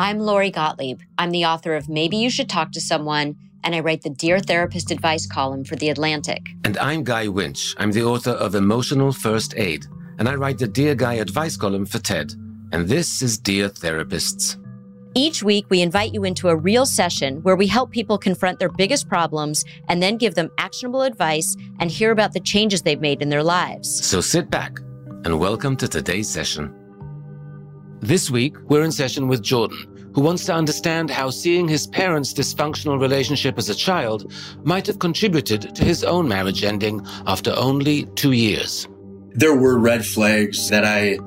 I'm Lori Gottlieb. I'm the author of Maybe You Should Talk to Someone, and I write the Dear Therapist advice column for The Atlantic. And I'm Guy Winch. I'm the author of Emotional First Aid, and I write the Dear Guy advice column for TED. And this is Dear Therapists. Each week, we invite you into a real session where we help people confront their biggest problems and then give them actionable advice and hear about the changes they've made in their lives. So sit back and welcome to today's session. This week, we're in session with Jordan, who wants to understand how seeing his parents' dysfunctional relationship as a child might have contributed to his own marriage ending after only two years. There were red flags that I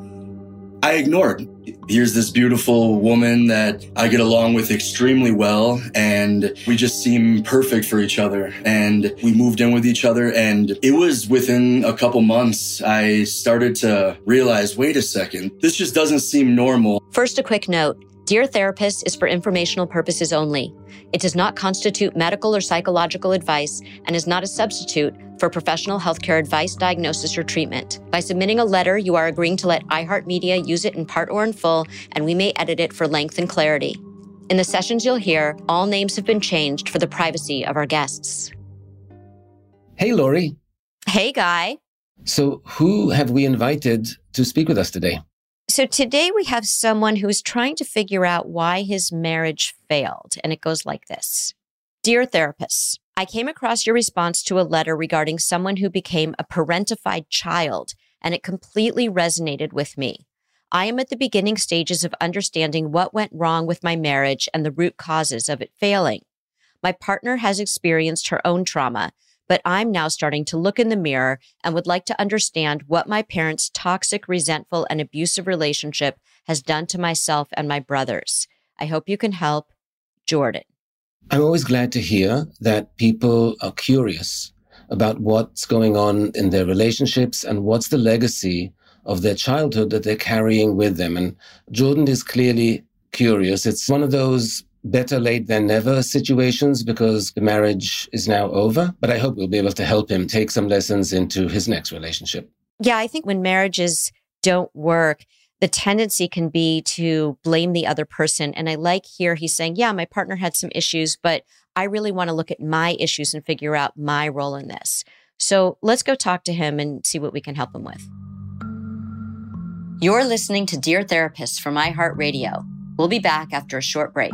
I ignored. Here's this beautiful woman that I get along with extremely well, and we just seem perfect for each other. And we moved in with each other, and it was within a couple months I started to realize wait a second, this just doesn't seem normal. First, a quick note Dear Therapist is for informational purposes only. It does not constitute medical or psychological advice and is not a substitute for professional healthcare advice, diagnosis, or treatment. By submitting a letter, you are agreeing to let iHeartMedia use it in part or in full, and we may edit it for length and clarity. In the sessions you'll hear, all names have been changed for the privacy of our guests. Hey, Lori. Hey, Guy. So, who have we invited to speak with us today? So today we have someone who is trying to figure out why his marriage failed. And it goes like this Dear therapist, I came across your response to a letter regarding someone who became a parentified child, and it completely resonated with me. I am at the beginning stages of understanding what went wrong with my marriage and the root causes of it failing. My partner has experienced her own trauma, but I'm now starting to look in the mirror and would like to understand what my parents' toxic, resentful, and abusive relationship has done to myself and my brothers. I hope you can help. Jordan. I'm always glad to hear that people are curious about what's going on in their relationships and what's the legacy of their childhood that they're carrying with them. And Jordan is clearly curious. It's one of those better late than never situations because the marriage is now over. But I hope we'll be able to help him take some lessons into his next relationship. Yeah, I think when marriages don't work, the tendency can be to blame the other person. And I like here he's saying, yeah, my partner had some issues, but I really want to look at my issues and figure out my role in this. So let's go talk to him and see what we can help him with. You're listening to Dear Therapist from iHeartRadio. We'll be back after a short break.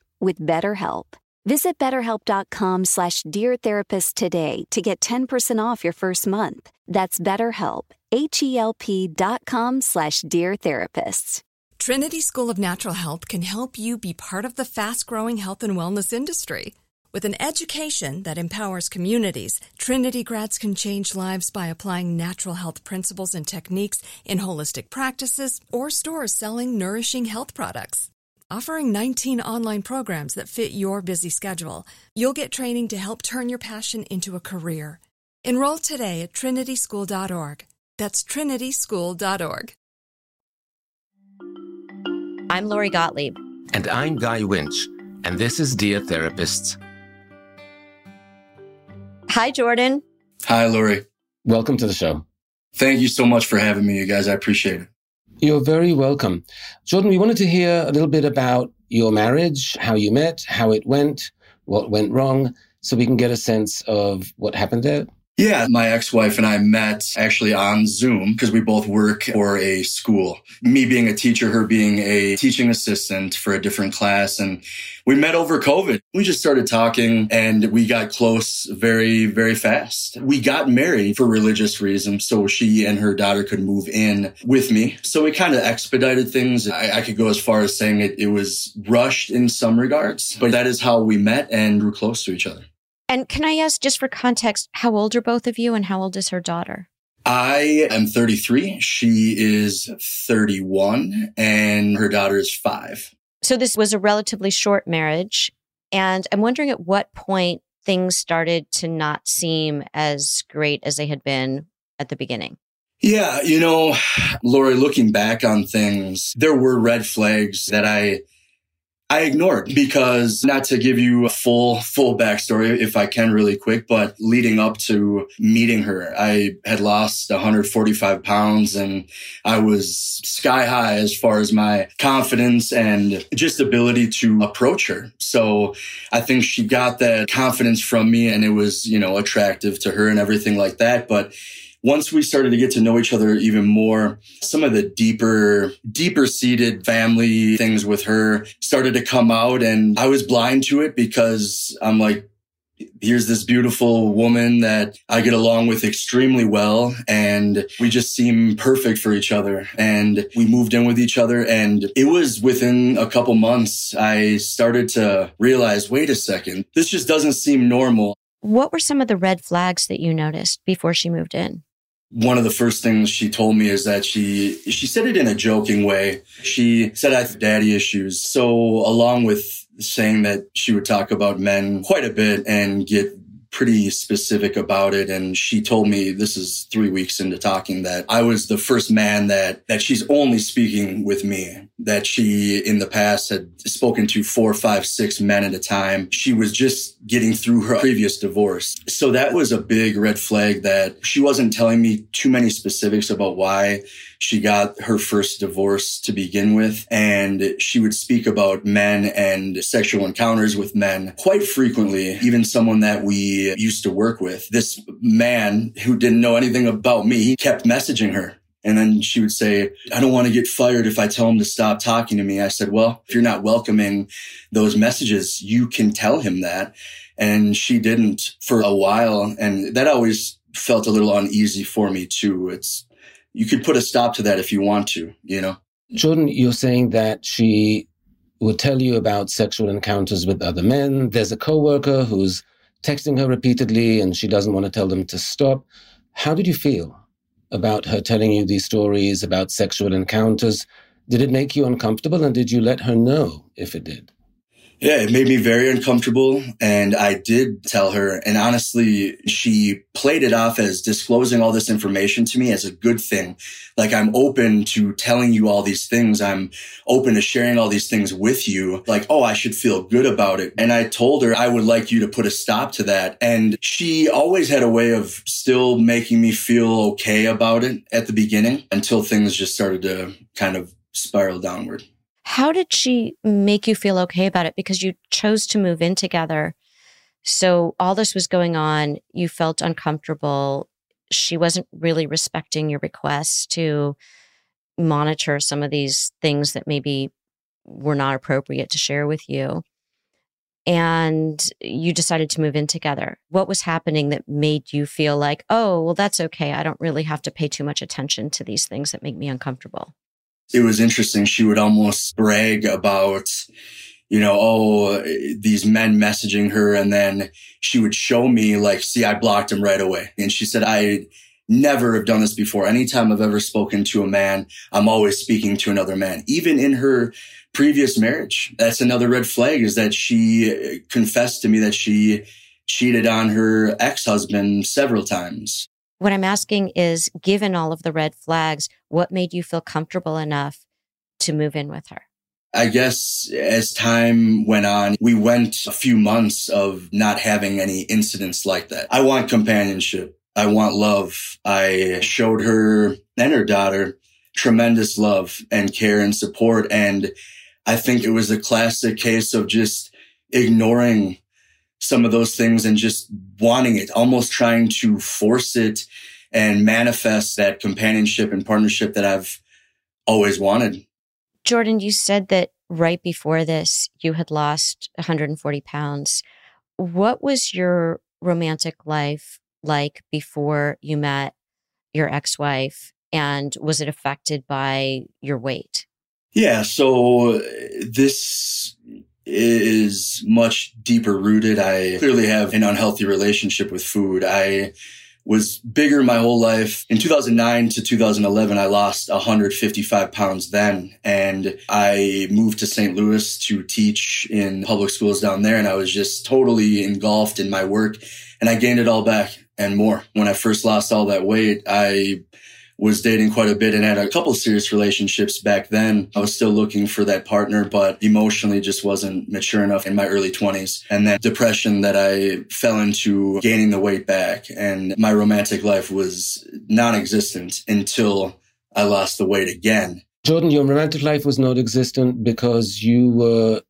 with BetterHelp. Visit betterhelp.com slash dear today to get 10% off your first month. That's betterhelp, H-E-L-P dot com slash dear therapist. Trinity School of Natural Health can help you be part of the fast-growing health and wellness industry. With an education that empowers communities, Trinity grads can change lives by applying natural health principles and techniques in holistic practices or stores selling nourishing health products. Offering 19 online programs that fit your busy schedule, you'll get training to help turn your passion into a career. Enroll today at trinityschool.org. That's trinityschool.org. I'm Lori Gottlieb. And I'm Guy Winch, and this is Dear Therapists. Hi, Jordan. Hi, Lori. Welcome to the show. Thank you so much for having me, you guys. I appreciate it. You're very welcome. Jordan, we wanted to hear a little bit about your marriage, how you met, how it went, what went wrong, so we can get a sense of what happened there. Yeah, my ex-wife and I met actually on Zoom because we both work for a school. Me being a teacher, her being a teaching assistant for a different class. And we met over COVID. We just started talking and we got close very, very fast. We got married for religious reasons. So she and her daughter could move in with me. So we kind of expedited things. I, I could go as far as saying it, it was rushed in some regards, but that is how we met and grew close to each other. And can I ask, just for context, how old are both of you and how old is her daughter? I am 33. She is 31 and her daughter is five. So this was a relatively short marriage. And I'm wondering at what point things started to not seem as great as they had been at the beginning. Yeah, you know, Lori, looking back on things, there were red flags that I I ignored because not to give you a full, full backstory, if I can really quick, but leading up to meeting her, I had lost 145 pounds and I was sky high as far as my confidence and just ability to approach her. So I think she got that confidence from me and it was, you know, attractive to her and everything like that. But once we started to get to know each other even more, some of the deeper, deeper seated family things with her started to come out and I was blind to it because I'm like, here's this beautiful woman that I get along with extremely well. And we just seem perfect for each other. And we moved in with each other. And it was within a couple months, I started to realize, wait a second, this just doesn't seem normal. What were some of the red flags that you noticed before she moved in? One of the first things she told me is that she she said it in a joking way. She said I have daddy issues. So along with saying that she would talk about men quite a bit and get pretty specific about it. And she told me this is three weeks into talking that I was the first man that, that she's only speaking with me, that she in the past had spoken to four, five, six men at a time. She was just getting through her previous divorce. So that was a big red flag that she wasn't telling me too many specifics about why she got her first divorce to begin with, and she would speak about men and sexual encounters with men quite frequently, even someone that we used to work with. This man who didn't know anything about me, kept messaging her. And then she would say, I don't want to get fired if I tell him to stop talking to me. I said, well, if you're not welcoming those messages, you can tell him that. And she didn't for a while. And that always felt a little uneasy for me too. It's you could put a stop to that if you want to, you know? Jordan, you're saying that she would tell you about sexual encounters with other men. There's a coworker who's texting her repeatedly and she doesn't want to tell them to stop. How did you feel about her telling you these stories about sexual encounters? Did it make you uncomfortable and did you let her know if it did? Yeah, it made me very uncomfortable. And I did tell her. And honestly, she played it off as disclosing all this information to me as a good thing. Like I'm open to telling you all these things. I'm open to sharing all these things with you. Like, oh, I should feel good about it. And I told her I would like you to put a stop to that. And she always had a way of still making me feel okay about it at the beginning until things just started to kind of spiral downward. How did she make you feel okay about it? Because you chose to move in together. So all this was going on. You felt uncomfortable. She wasn't really respecting your requests to monitor some of these things that maybe were not appropriate to share with you. and you decided to move in together. What was happening that made you feel like, oh, well, that's okay. I don't really have to pay too much attention to these things that make me uncomfortable? It was interesting. She would almost brag about, you know, oh, these men messaging her. And then she would show me, like, see, I blocked him right away. And she said, I never have done this before. Anytime I've ever spoken to a man, I'm always speaking to another man, even in her previous marriage. That's another red flag is that she confessed to me that she cheated on her ex-husband several times. What I'm asking is given all of the red flags, what made you feel comfortable enough to move in with her? I guess as time went on, we went a few months of not having any incidents like that. I want companionship. I want love. I showed her and her daughter tremendous love and care and support. And I think it was a classic case of just ignoring some of those things and just wanting it, almost trying to force it and manifest that companionship and partnership that I've always wanted. Jordan, you said that right before this, you had lost 140 pounds. What was your romantic life like before you met your ex wife? And was it affected by your weight? Yeah. So this is much deeper rooted. I clearly have an unhealthy relationship with food. I was bigger my whole life. In 2009 to 2011, I lost 155 pounds then. And I moved to St. Louis to teach in public schools down there. And I was just totally engulfed in my work and I gained it all back and more. When I first lost all that weight, I was dating quite a bit and had a couple serious relationships back then. I was still looking for that partner, but emotionally just wasn't mature enough in my early 20s. And then depression that I fell into gaining the weight back and my romantic life was non-existent until I lost the weight again. Jordan, your romantic life was not existent because you were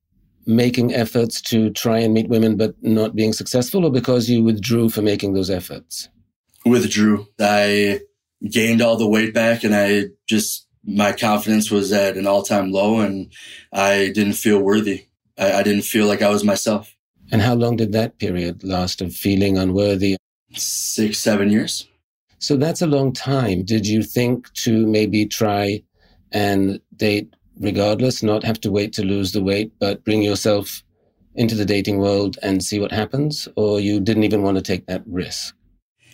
making efforts to try and meet women but not being successful or because you withdrew from making those efforts? Withdrew. I gained all the weight back and I just, my confidence was at an all time low and I didn't feel worthy. I, I, didn't feel like I was myself. And how long did that period last of feeling unworthy? Six, seven years. So that's a long time. Did you think to maybe try and date regardless, not have to wait to lose the weight, but bring yourself into the dating world and see what happens? Or you didn't even want to take that risk?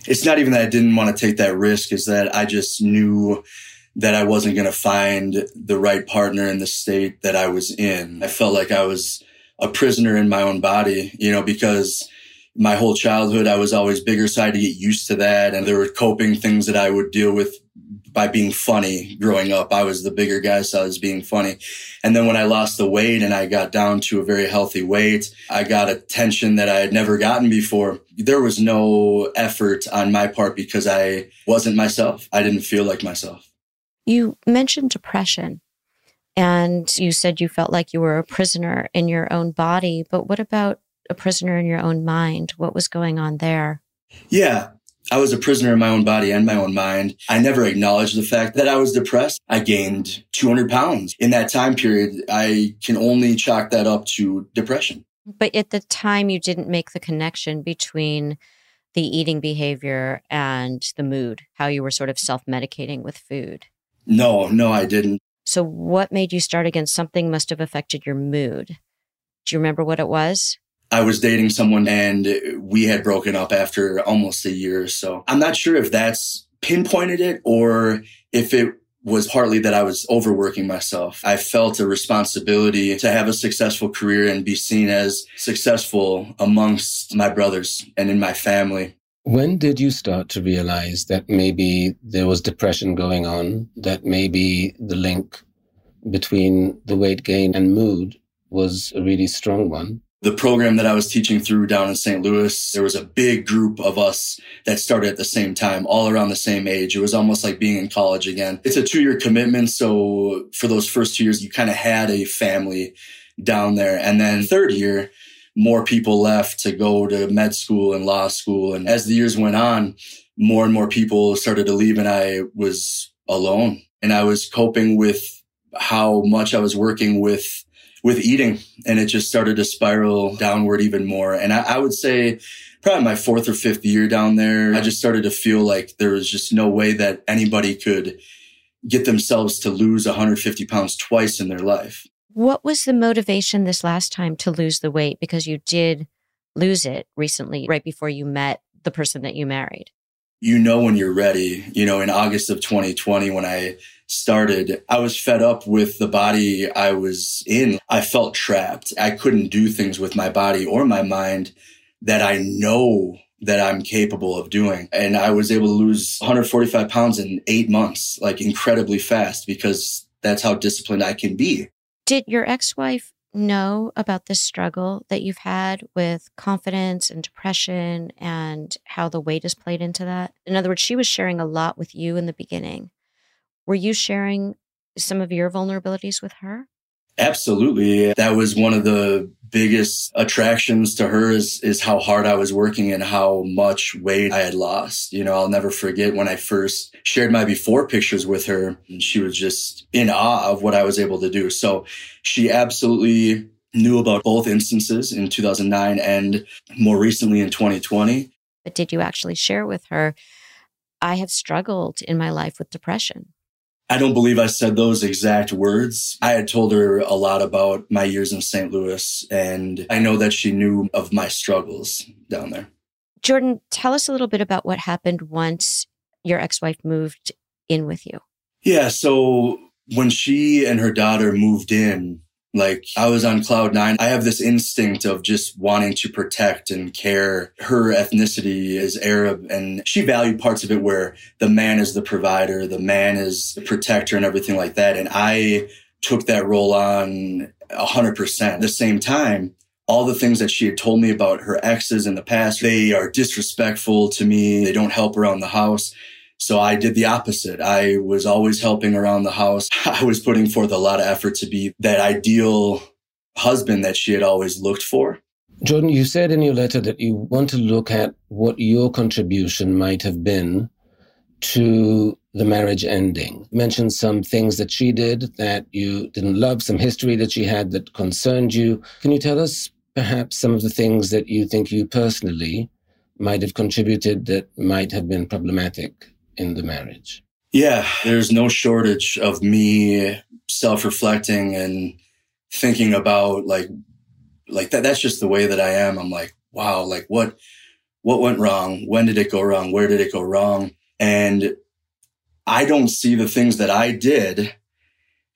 It's not even that I didn't want to take that risk, is that I just knew that I wasn't going to find the right partner in the state that I was in. I felt like I was a prisoner in my own body, you know, because my whole childhood, I was always bigger. So I had to get used to that. And there were coping things that I would deal with by being funny growing up. I was the bigger guy, so I was being funny. And then when I lost the weight and I got down to a very healthy weight, I got attention that I had never gotten before. There was no effort on my part because I wasn't myself. I didn't feel like myself. You mentioned depression and you said you felt like you were a prisoner in your own body, but what about a prisoner in your own mind? What was going on there? Yeah, I was a prisoner in my own body and my own mind. I never acknowledged the fact that I was depressed. I gained 200 pounds in that time period. I can only chalk that up to depression. But at the time, you didn't make the connection between the eating behavior and the mood, how you were sort of self medicating with food. No, no, I didn't. So, what made you start again? Something must have affected your mood. Do you remember what it was? I was dating someone and we had broken up after almost a year. So I'm not sure if that's pinpointed it or if it was partly that I was overworking myself. I felt a responsibility to have a successful career and be seen as successful amongst my brothers and in my family. When did you start to realize that maybe there was depression going on, that maybe the link between the weight gain and mood was a really strong one? The program that I was teaching through down in St. Louis, there was a big group of us that started at the same time, all around the same age. It was almost like being in college again. It's a two year commitment. So for those first two years, you kind of had a family down there. And then third year, more people left to go to med school and law school. And as the years went on, more and more people started to leave and I was alone and I was coping with how much I was working with with eating and it just started to spiral downward even more. And I, I would say probably my fourth or fifth year down there, I just started to feel like there was just no way that anybody could get themselves to lose 150 pounds twice in their life. What was the motivation this last time to lose the weight? Because you did lose it recently, right before you met the person that you married. You know, when you're ready, you know, in August of 2020, when I started, I was fed up with the body I was in. I felt trapped. I couldn't do things with my body or my mind that I know that I'm capable of doing. And I was able to lose 145 pounds in eight months, like incredibly fast because that's how disciplined I can be. Did your ex wife know about this struggle that you've had with confidence and depression and how the weight has played into that? In other words, she was sharing a lot with you in the beginning. Were you sharing some of your vulnerabilities with her? Absolutely. That was one of the biggest attractions to her is, is how hard I was working and how much weight I had lost. You know, I'll never forget when I first shared my before pictures with her and she was just in awe of what I was able to do. So she absolutely knew about both instances in 2009 and more recently in 2020. But did you actually share with her, I have struggled in my life with depression? I don't believe I said those exact words. I had told her a lot about my years in St. Louis, and I know that she knew of my struggles down there. Jordan, tell us a little bit about what happened once your ex wife moved in with you. Yeah. So when she and her daughter moved in, like I was on cloud nine. I have this instinct of just wanting to protect and care. Her ethnicity is Arab and she valued parts of it where the man is the provider, the man is the protector and everything like that. And I took that role on a hundred percent. At the same time, all the things that she had told me about her exes in the past, they are disrespectful to me. They don't help around the house. So I did the opposite. I was always helping around the house. I was putting forth a lot of effort to be that ideal husband that she had always looked for. Jordan, you said in your letter that you want to look at what your contribution might have been to the marriage ending. You mentioned some things that she did that you didn't love, some history that she had that concerned you. Can you tell us perhaps some of the things that you think you personally might have contributed that might have been problematic in the marriage? Yeah, there's no shortage of me self-reflecting and thinking about like like that that's just the way that I am. I'm like, wow, like what what went wrong? When did it go wrong? Where did it go wrong? And I don't see the things that I did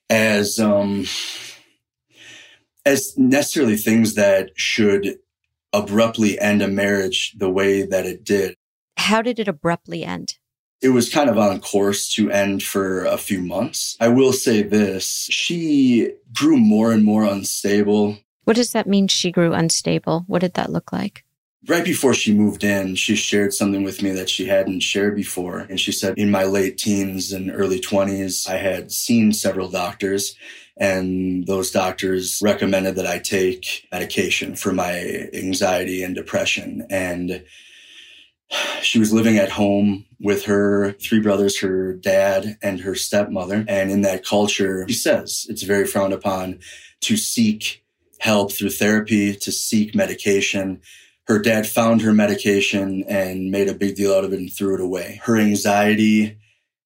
as um as necessarily things that should abruptly end a marriage the way that it did. How did it abruptly end? It was kind of on course to end for a few months. I will say this she grew more and more unstable. What does that mean? She grew unstable. What did that look like? Right before she moved in, she shared something with me that she hadn't shared before. And she said, in my late teens and early 20s, I had seen several doctors and those doctors recommended that I take medication for my anxiety and depression. And she was living at home with her three brothers, her dad, and her stepmother. And in that culture, she says it's very frowned upon to seek help through therapy, to seek medication. Her dad found her medication and made a big deal out of it and threw it away. Her anxiety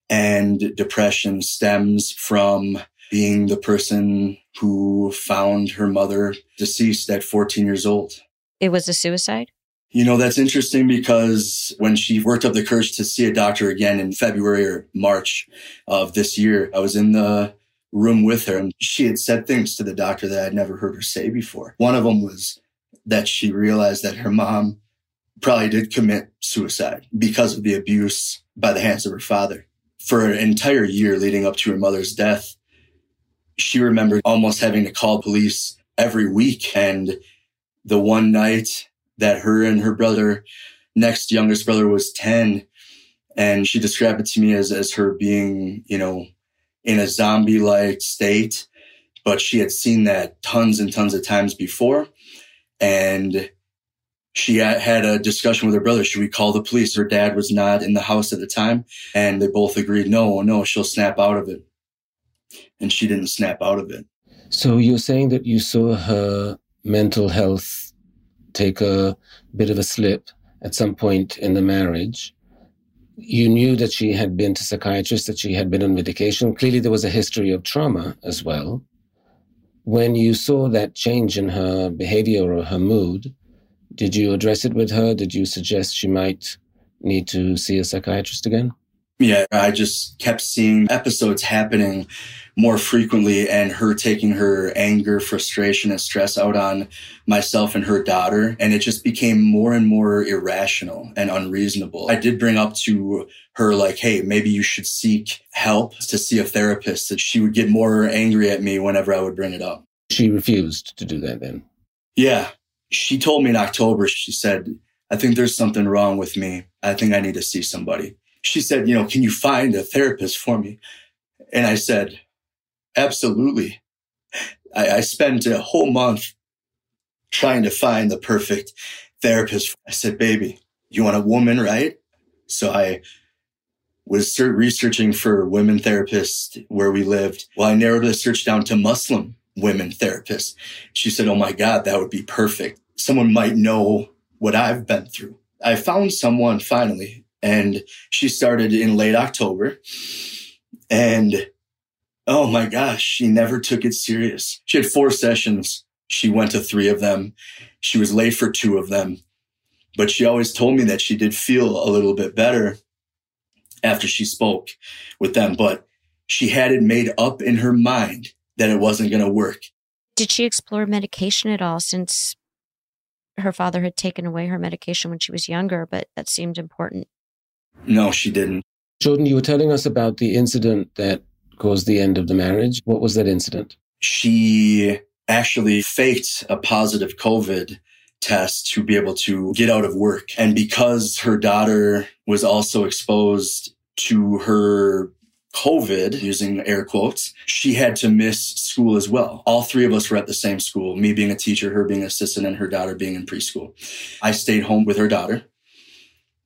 and depression stems from being the person who found her mother deceased at 14 years old. It was a suicide? You know, that's interesting because when she worked up the courage to see a doctor again in February or March of this year, I was in the room with her and she had said things to the doctor that I'd never heard her say before. One of them was that she realized that her mom probably did commit suicide because of the abuse by the hands of her father. For an entire year leading up to her mother's death, she remembered almost having to call police every week. And the one night that her and her brother, next youngest brother was 10. And she described it to me as, as her being, you know, in a zombie like state. But she had seen that tons and tons of times before. And she had a discussion with her brother. Should we call the police? Her dad was not in the house at the time. And they both agreed, no, no, she'll snap out of it. And she didn't snap out of it. So you're saying that you saw her mental health take a bit of a slip at some point in the marriage. You knew that she had been to psychiatrists, that she had been on medication. Clearly, there was a history of trauma as well. When you saw that change in her behavior or her mood, did you address it with her? Did you suggest she might need to see a psychiatrist again? Yeah, I just kept seeing episodes happening more frequently and her taking her anger, frustration, and stress out on myself and her daughter. And it just became more and more irrational and unreasonable. I did bring up to her, like, hey, maybe you should seek help to see a therapist, that she would get more angry at me whenever I would bring it up. She refused to do that then? Yeah. She told me in October, she said, I think there's something wrong with me. I think I need to see somebody. She said, you know, can you find a therapist for me? And I said, Absolutely. I, I spent a whole month trying to find the perfect therapist. I said, baby, you want a woman, right? So I was researching for women therapists where we lived. Well, I narrowed the search down to Muslim women therapists. She said, Oh my God, that would be perfect. Someone might know what I've been through. I found someone finally, and she started in late October. And Oh my gosh, she never took it serious. She had four sessions. She went to three of them. She was late for two of them. But she always told me that she did feel a little bit better after she spoke with them. But she had it made up in her mind that it wasn't going to work. Did she explore medication at all since her father had taken away her medication when she was younger? But that seemed important. No, she didn't. Jordan, you were telling us about the incident that caused the end of the marriage. What was that incident? She actually faked a positive COVID test to be able to get out of work. And because her daughter was also exposed to her COVID, using air quotes, she had to miss school as well. All three of us were at the same school, me being a teacher, her being an assistant, and her daughter being in preschool. I stayed home with her daughter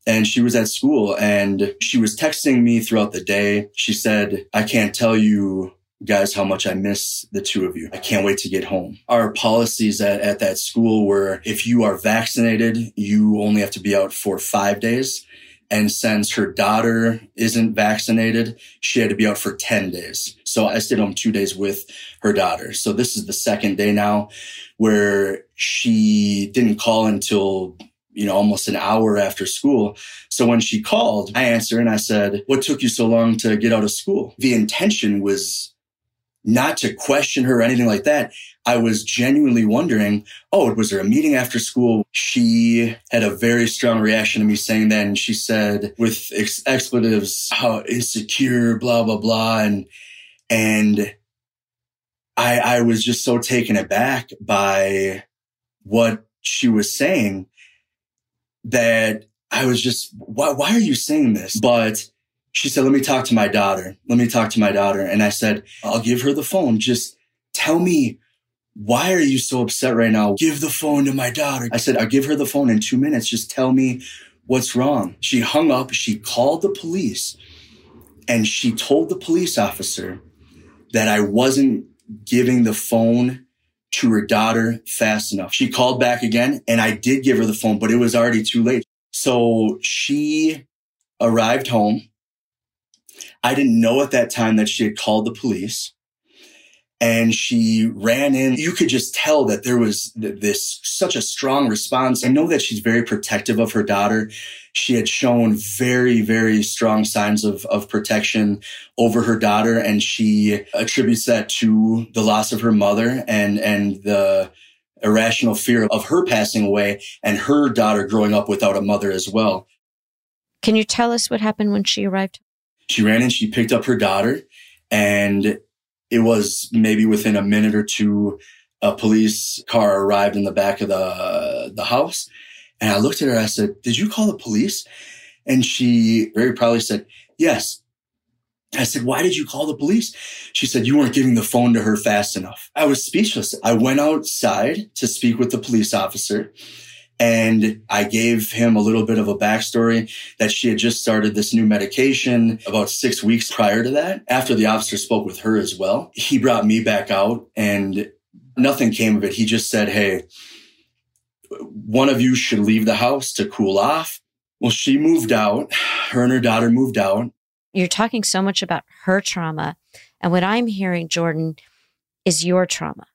and she was at school and she was texting me throughout the day. She said, I can't tell you guys how much I miss the two of you. I can't wait to get home. Our policies at, at that school were if you are vaccinated, you only have to be out for five days. And since her daughter isn't vaccinated, she had to be out for 10 days. So I stayed home two days with her daughter. So this is the second day now where she didn't call until you know, almost an hour after school. So when she called, I answered and I said, what took you so long to get out of school? The intention was not to question her or anything like that. I was genuinely wondering, oh, was there a meeting after school? She had a very strong reaction to me saying that. And she said with ex- expletives, how insecure, blah, blah, blah. And, and I, I was just so taken aback by what she was saying that I was just, why, why are you saying this? But she said, let me talk to my daughter. Let me talk to my daughter. And I said, I'll give her the phone. Just tell me, why are you so upset right now? Give the phone to my daughter. I said, I'll give her the phone in two minutes. Just tell me what's wrong. She hung up. She called the police and she told the police officer that I wasn't giving the phone to her daughter fast enough. She called back again and I did give her the phone, but it was already too late. So she arrived home. I didn't know at that time that she had called the police and she ran in. You could just tell that there was this such a strong response. I know that she's very protective of her daughter. She had shown very, very strong signs of, of protection over her daughter. And she attributes that to the loss of her mother and, and the irrational fear of her passing away and her daughter growing up without a mother as well. Can you tell us what happened when she arrived? She ran in, she picked up her daughter and it was maybe within a minute or two, a police car arrived in the back of the, the house. And I looked at her, I said, did you call the police? And she very proudly said, yes. I said, why did you call the police? She said, you weren't giving the phone to her fast enough. I was speechless. I went outside to speak with the police officer And I gave him a little bit of a backstory that she had just started this new medication about six weeks prior to that. After the officer spoke with her as well, he brought me back out and nothing came of it. He just said, Hey, one of you should leave the house to cool off. Well, she moved out. Her and her daughter moved out. You're talking so much about her trauma. And what I'm hearing, Jordan, is your trauma.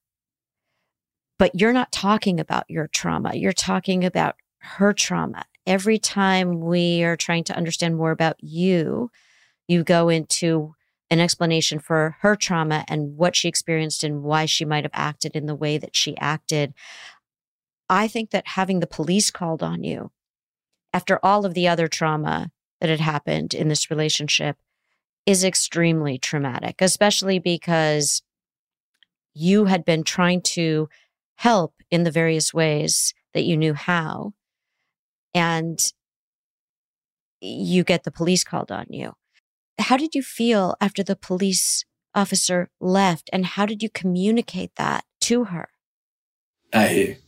But you're not talking about your trauma. You're talking about her trauma. Every time we are trying to understand more about you, you go into an explanation for her trauma and what she experienced and why she might have acted in the way that she acted. I think that having the police called on you after all of the other trauma that had happened in this relationship is extremely traumatic, especially because you had been trying to help in the various ways that you knew how. And you get the police called on you. How did you feel after the police officer left? And how did you communicate that to her? I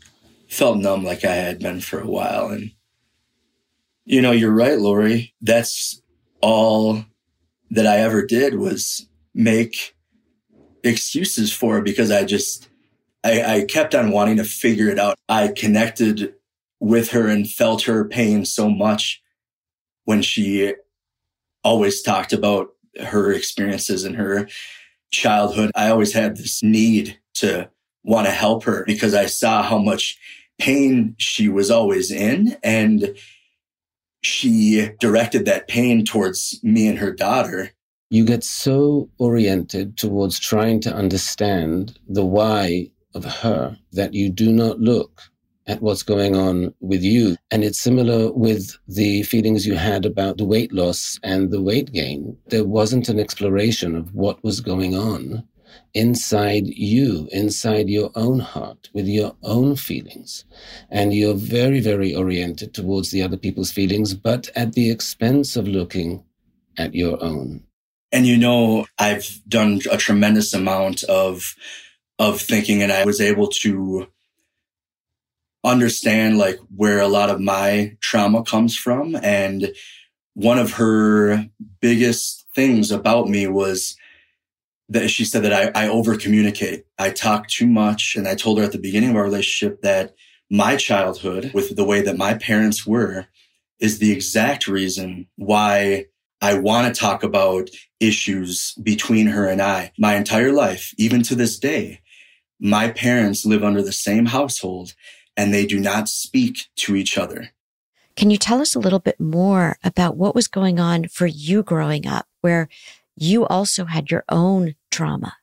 felt numb like I had been for a while. And, you know, you're right, Lori. That's all that I ever did was make excuses for because I just, I, I kept on wanting to figure it out. I connected with her and felt her pain so much when she always talked about her experiences in her childhood. I always had this need to want to help her because I saw how much pain she was always in. And she directed that pain towards me and her daughter. You get so oriented towards trying to understand the why of her that you do not look at what's going on with you. And it's similar with the feelings you had about the weight loss and the weight gain. There wasn't an exploration of what was going on inside you, inside your own heart, with your own feelings. And you're very, very oriented towards the other people's feelings, but at the expense of looking at your own. And you know, I've done a tremendous amount of of thinking and I was able to understand like where a lot of my trauma comes from. And one of her biggest things about me was that she said that I, I over communicate. I talk too much. And I told her at the beginning of our relationship that my childhood with the way that my parents were is the exact reason why I want to talk about issues between her and I my entire life, even to this day my parents live under the same household and they do not speak to each other. Can you tell us a little bit more about what was going on for you growing up, where you also had your own trauma?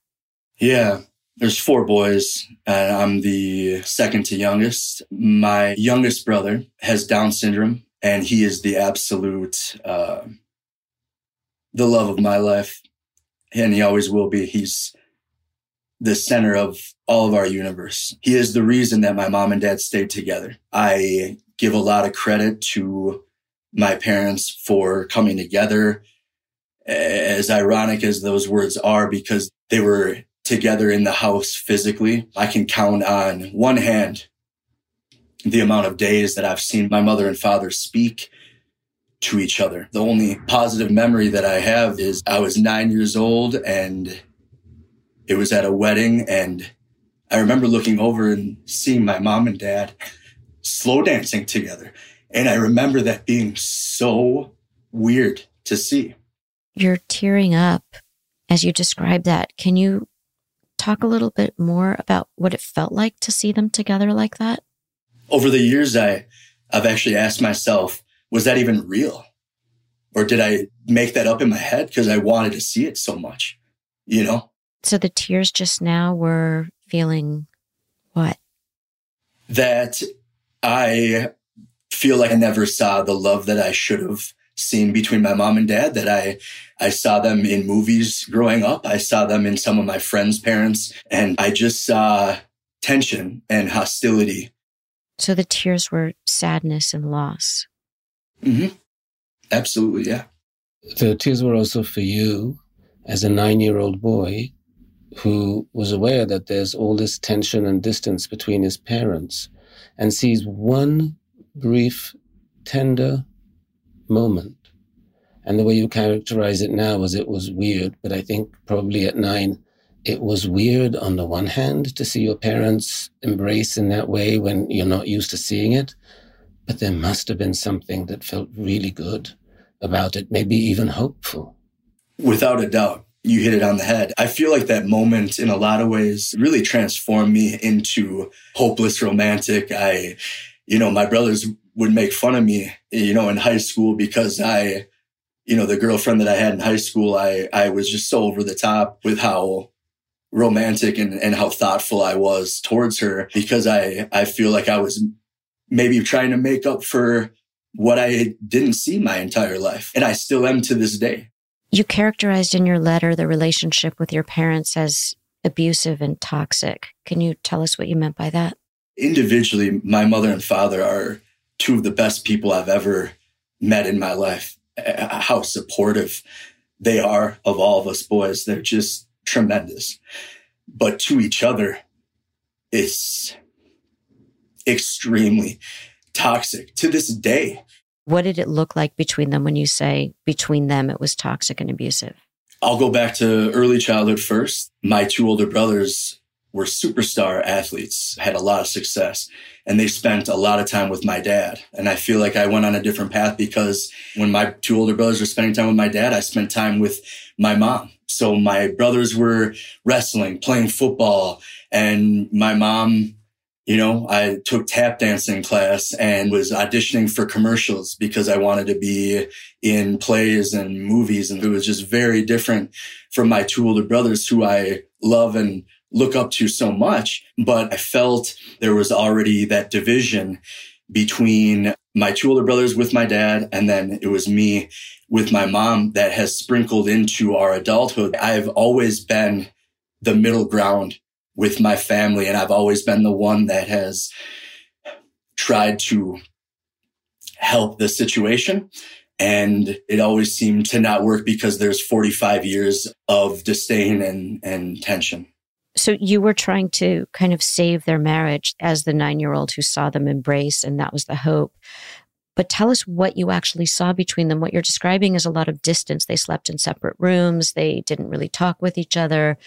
Yeah, there's four boys, and I'm the second to youngest. My youngest brother has Down syndrome, and he is the absolute, uh, the love of my life, and he always will be. He's the center of all of our universe. He is the reason that my mom and dad stayed together. I give a lot of credit to my parents for coming together. As ironic as those words are, because they were together in the house physically, I can count on one hand the amount of days that I've seen my mother and father speak to each other. The only positive memory that I have is I was nine years old and it was at a wedding and I remember looking over and seeing my mom and dad slow dancing together. And I remember that being so weird to see. You're tearing up as you describe that. Can you talk a little bit more about what it felt like to see them together like that? Over the years, I, I've actually asked myself, was that even real? Or did I make that up in my head because I wanted to see it so much? You know? So the tears just now were feeling what? That I feel like I never saw the love that I should have seen between my mom and dad that I I saw them in movies growing up. I saw them in some of my friends' parents and I just saw tension and hostility. So the tears were sadness and loss. Mm-hmm. Absolutely, yeah. The tears were also for you as a nine year old boy who was aware that there's all this tension and distance between his parents and sees one brief, tender moment. And the way you characterize it now was it was weird, but I think probably at nine, it was weird on the one hand to see your parents embrace in that way when you're not used to seeing it. But there must have been something that felt really good about it, maybe even hopeful. Without a doubt, you hit it on the head. I feel like that moment in a lot of ways really transformed me into hopeless romantic. I, you know, my brothers would make fun of me, you know, in high school because I, you know, the girlfriend that I had in high school, I, I was just so over the top with how romantic and, and how thoughtful I was towards her because I, I feel like I was maybe trying to make up for what I didn't see my entire life. And I still am to this day. You characterized in your letter the relationship with your parents as abusive and toxic. Can you tell us what you meant by that? Individually, my mother and father are two of the best people I've ever met in my life. How supportive they are of all of us boys. They're just tremendous. But to each other, it's extremely toxic to this day. What did it look like between them when you say between them it was toxic and abusive? I'll go back to early childhood first. My two older brothers were superstar athletes, had a lot of success, and they spent a lot of time with my dad. And I feel like I went on a different path because when my two older brothers were spending time with my dad, I spent time with my mom. So my brothers were wrestling, playing football, and my mom you know, I took tap dancing class and was auditioning for commercials because I wanted to be in plays and movies. And it was just very different from my two older brothers who I love and look up to so much. But I felt there was already that division between my two older brothers with my dad. And then it was me with my mom that has sprinkled into our adulthood. I've always been the middle ground with my family. And I've always been the one that has tried to help the situation. And it always seemed to not work because there's 45 years of disdain and, and tension. So you were trying to kind of save their marriage as the nine year old who saw them embrace, and that was the hope. But tell us what you actually saw between them. What you're describing is a lot of distance. They slept in separate rooms. They didn't really talk with each other.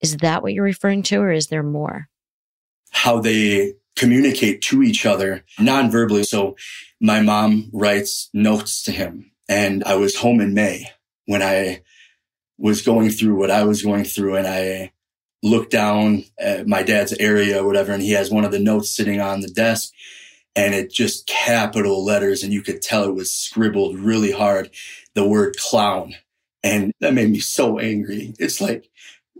Is that what you're referring to, or is there more? How they communicate to each other non-verbally. So my mom writes notes to him and I was home in May when I was going through what I was going through and I looked down at my dad's area or whatever and he has one of the notes sitting on the desk and it just capital letters and you could tell it was scribbled really hard the word clown and that made me so angry it's like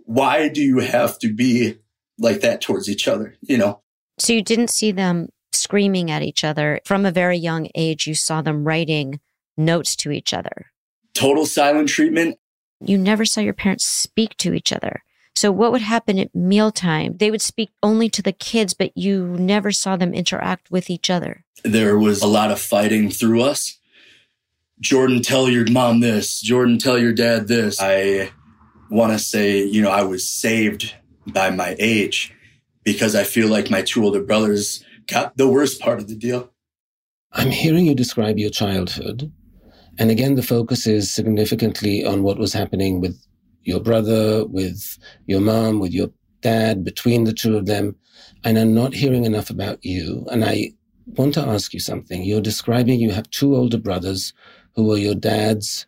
why do you have to be like that towards each other? You know? So you didn't see them screaming at each other from a very young age. You saw them writing notes to each other. Total silent treatment. You never saw your parents speak to each other. So what would happen at mealtime? They would speak only to the kids, but you never saw them interact with each other. There was a lot of fighting through us. Jordan, tell your mom this. Jordan, tell your dad this. I want to say, you know, I was saved by my age because I feel like my two older brothers got the worst part of the deal. I'm hearing you describe your childhood. And again, the focus is significantly on what was happening with your brother, with your mom, with your dad, between the two of them. And I'm not hearing enough about you. And I want to ask you something. You're describing you have two older brothers who were your dad's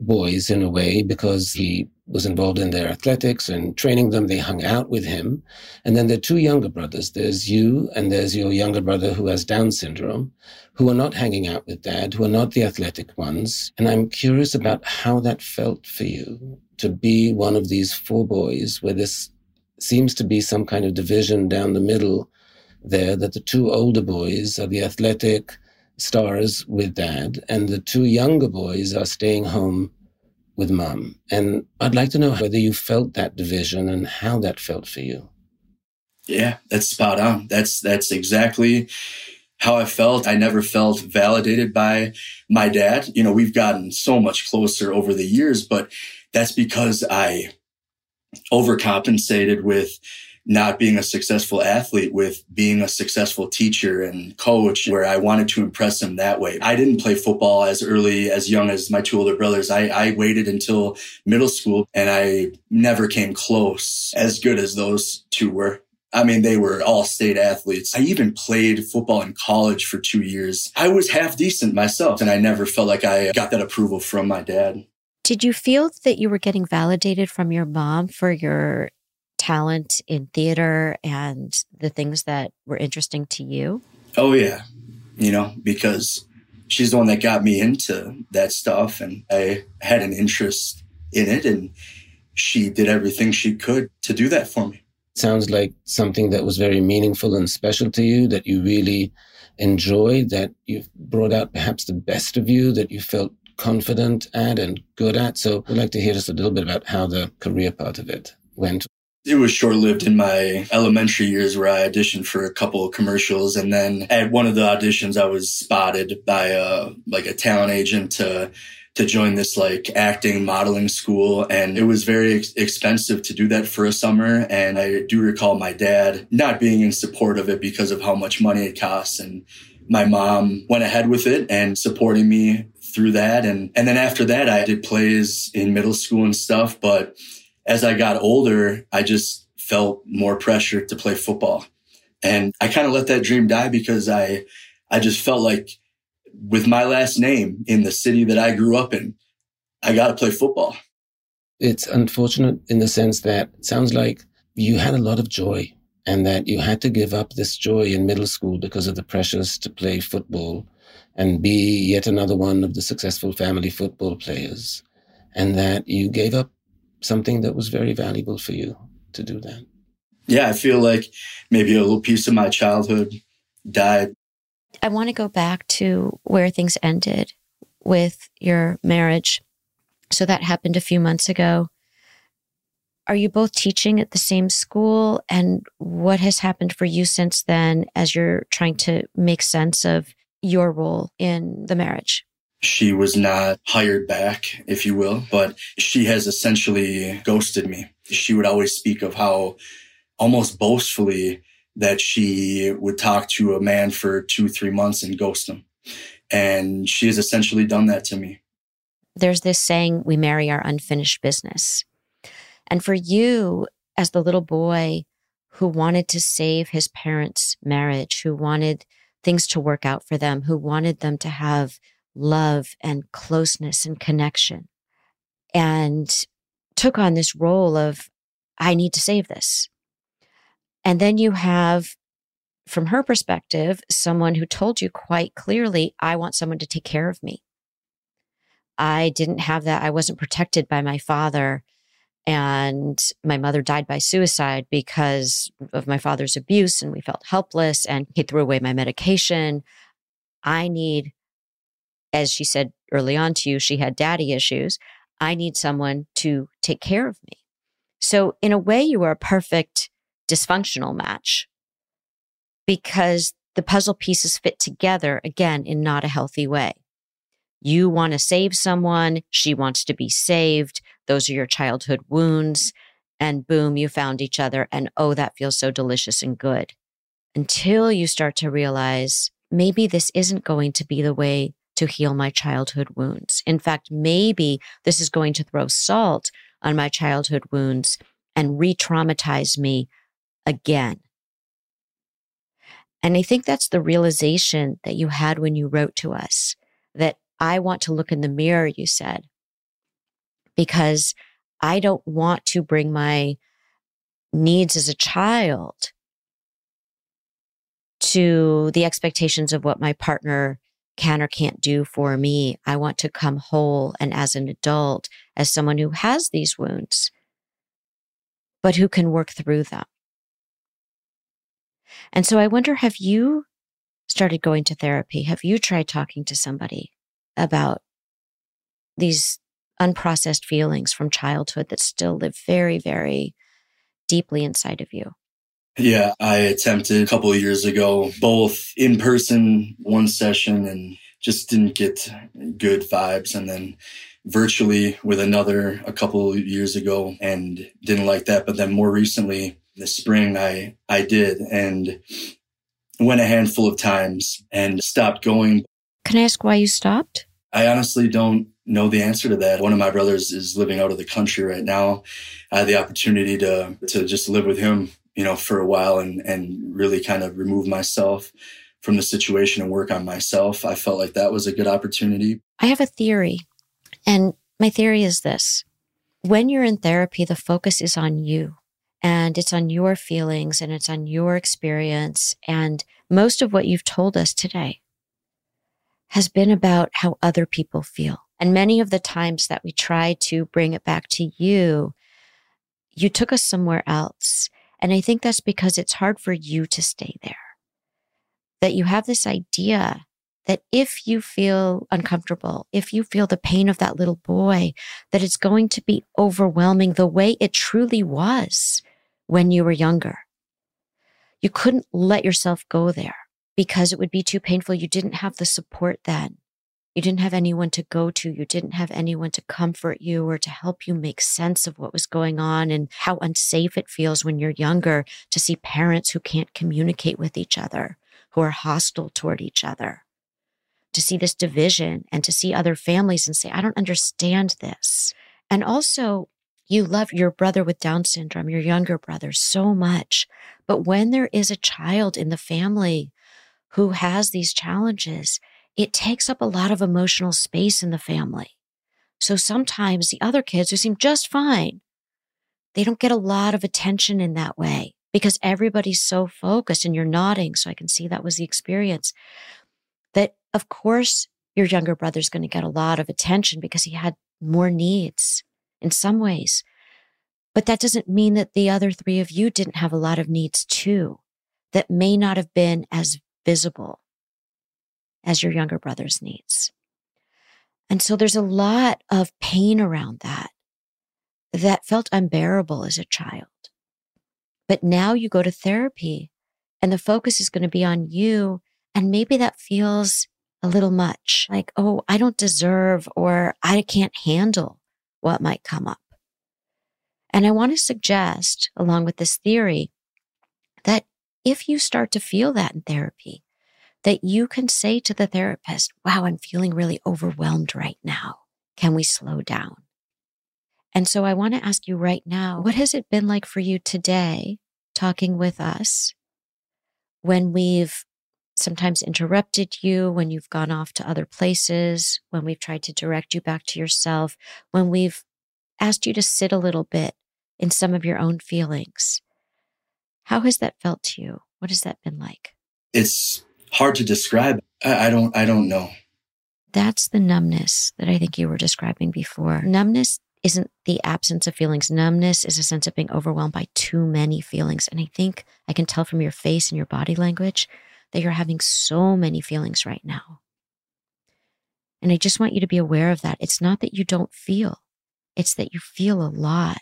boys in a way because he was involved in their athletics and training them. They hung out with him. And then are two younger brothers. There's you and there's your younger brother who has Down syndrome, who are not hanging out with dad, who are not the athletic ones. And I'm curious about how that felt for you to be one of these four boys where this seems to be some kind of division down the middle there that the two older boys are the athletic stars with dad and the two younger boys are staying home with mum. And I'd like to know whether you felt that division and how that felt for you. Yeah, that's spot on. That's that's exactly how I felt. I never felt validated by my dad. You know, we've gotten so much closer over the years, but that's because I overcompensated with not being a successful athlete with being a successful teacher and coach where I wanted to impress him that way. I didn't play football as early, as young as my two older brothers. I, I waited until middle school and I never came close as good as those two were. I mean, they were all state athletes. I even played football in college for two years. I was half decent myself and I never felt like I got that approval from my dad. Did you feel that you were getting validated from your mom for your talent in theater and the things that were interesting to you? Oh, yeah. You know, because she's the one that got me into that stuff and I had an interest in it and she did everything she could to do that for me. Sounds like something that was very meaningful and special to you that you really enjoyed, that you brought out perhaps the best of you, that you felt confident at and good at. So I'd like to hear just a little bit about how the career part of it went. It was short lived in my elementary years where I auditioned for a couple of commercials. And then at one of the auditions, I was spotted by a, like a talent agent to, to join this like acting modeling school. And it was very ex- expensive to do that for a summer. And I do recall my dad not being in support of it because of how much money it costs. And my mom went ahead with it and supporting me through that. And, and then after that, I did plays in middle school and stuff. But as I got older, I just felt more pressure to play football. And I kind of let that dream die because I, I just felt like with my last name in the city that I grew up in, I got to play football. It's unfortunate in the sense that it sounds like you had a lot of joy and that you had to give up this joy in middle school because of the pressures to play football and be yet another one of the successful family football players and that you gave up something that was very valuable for you to do that. Yeah, I feel like maybe a little piece of my childhood died. I want to go back to where things ended with your marriage. So that happened a few months ago. Are you both teaching at the same school? And what has happened for you since then as you're trying to make sense of your role in the marriage? She was not hired back, if you will, but she has essentially ghosted me. She would always speak of how almost boastfully that she would talk to a man for two, three months and ghost him. And she has essentially done that to me. There's this saying, we marry our unfinished business. And for you, as the little boy who wanted to save his parents' marriage, who wanted things to work out for them, who wanted them to have love and closeness and connection and took on this role of, I need to save this. And then you have, from her perspective, someone who told you quite clearly, I want someone to take care of me. I didn't have that. I wasn't protected by my father. And my mother died by suicide because of my father's abuse, and we felt helpless. And he threw away my medication. I need as she said early on to you, she had daddy issues. I need someone to take care of me. So, in a way, you are a perfect dysfunctional match because the puzzle pieces fit together again in not a healthy way. You want to save someone, she wants to be saved. Those are your childhood wounds. And boom, you found each other. And oh, that feels so delicious and good. Until you start to realize maybe this isn't going to be the way to heal my childhood wounds. In fact, maybe this is going to throw salt on my childhood wounds and re traumatize me again. And I think that's the realization that you had when you wrote to us that I want to look in the mirror, you said, because I don't want to bring my needs as a child to the expectations of what my partner can or can't do for me. I want to come whole and as an adult, as someone who has these wounds, but who can work through them. And so I wonder have you started going to therapy? Have you tried talking to somebody about these unprocessed feelings from childhood that still live very, very deeply inside of you? Yeah, I attempted a couple of years ago, both in person, one session, and just didn't get good vibes. And then virtually with another a couple of years ago and didn't like that. But then more recently, the spring I, I did and went a handful of times and stopped going. Can I ask why you stopped? I honestly don't know the answer to that. One of my brothers is living out of the country right now. I had the opportunity to to just live with him, you know, for a while and and really kind of remove myself from the situation and work on myself. I felt like that was a good opportunity. I have a theory. And my theory is this. When you're in therapy, the focus is on you and it's on your feelings and it's on your experience and most of what you've told us today has been about how other people feel. And many of the times that we try to bring it back to you, you took us somewhere else. And I think that's because it's hard for you to stay there. That you have this idea that if you feel uncomfortable, if you feel the pain of that little boy, that it's going to be overwhelming the way it truly was when you were younger. You couldn't let yourself go there because it would be too painful. You didn't have the support then. You didn't have anyone to go to. You didn't have anyone to comfort you or to help you make sense of what was going on and how unsafe it feels when you're younger to see parents who can't communicate with each other, who are hostile toward each other. To see this division and to see other families and say, I don't understand this. And also, you love your brother with Down syndrome, your younger brother, so much. But when there is a child in the family who has these challenges, it takes up a lot of emotional space in the family. So sometimes the other kids who seem just fine, they don't get a lot of attention in that way because everybody's so focused and you're nodding. So I can see that was the experience that of course your younger brother's going to get a lot of attention because he had more needs in some ways. But that doesn't mean that the other three of you didn't have a lot of needs too that may not have been as visible as your younger brother's needs. And so there's a lot of pain around that that felt unbearable as a child. But now you go to therapy and the focus is going to be on you. And maybe that feels a little much like, oh, I don't deserve or I can't handle what might come up. And I want to suggest, along with this theory, that if you start to feel that in therapy, that you can say to the therapist, wow, I'm feeling really overwhelmed right now. Can we slow down? And so I want to ask you right now, what has it been like for you today talking with us when we've sometimes interrupted you, when you've gone off to other places, when we've tried to direct you back to yourself, when we've asked you to sit a little bit in some of your own feelings? How has that felt to you? What has that been like? It's hard to describe. I, I don't, I don't know. That's the numbness that I think you were describing before. Numbness isn't the absence of feelings. Numbness is a sense of being overwhelmed by too many feelings. And I think I can tell from your face and your body language that you're having so many feelings right now. And I just want you to be aware of that. It's not that you don't feel, it's that you feel a lot.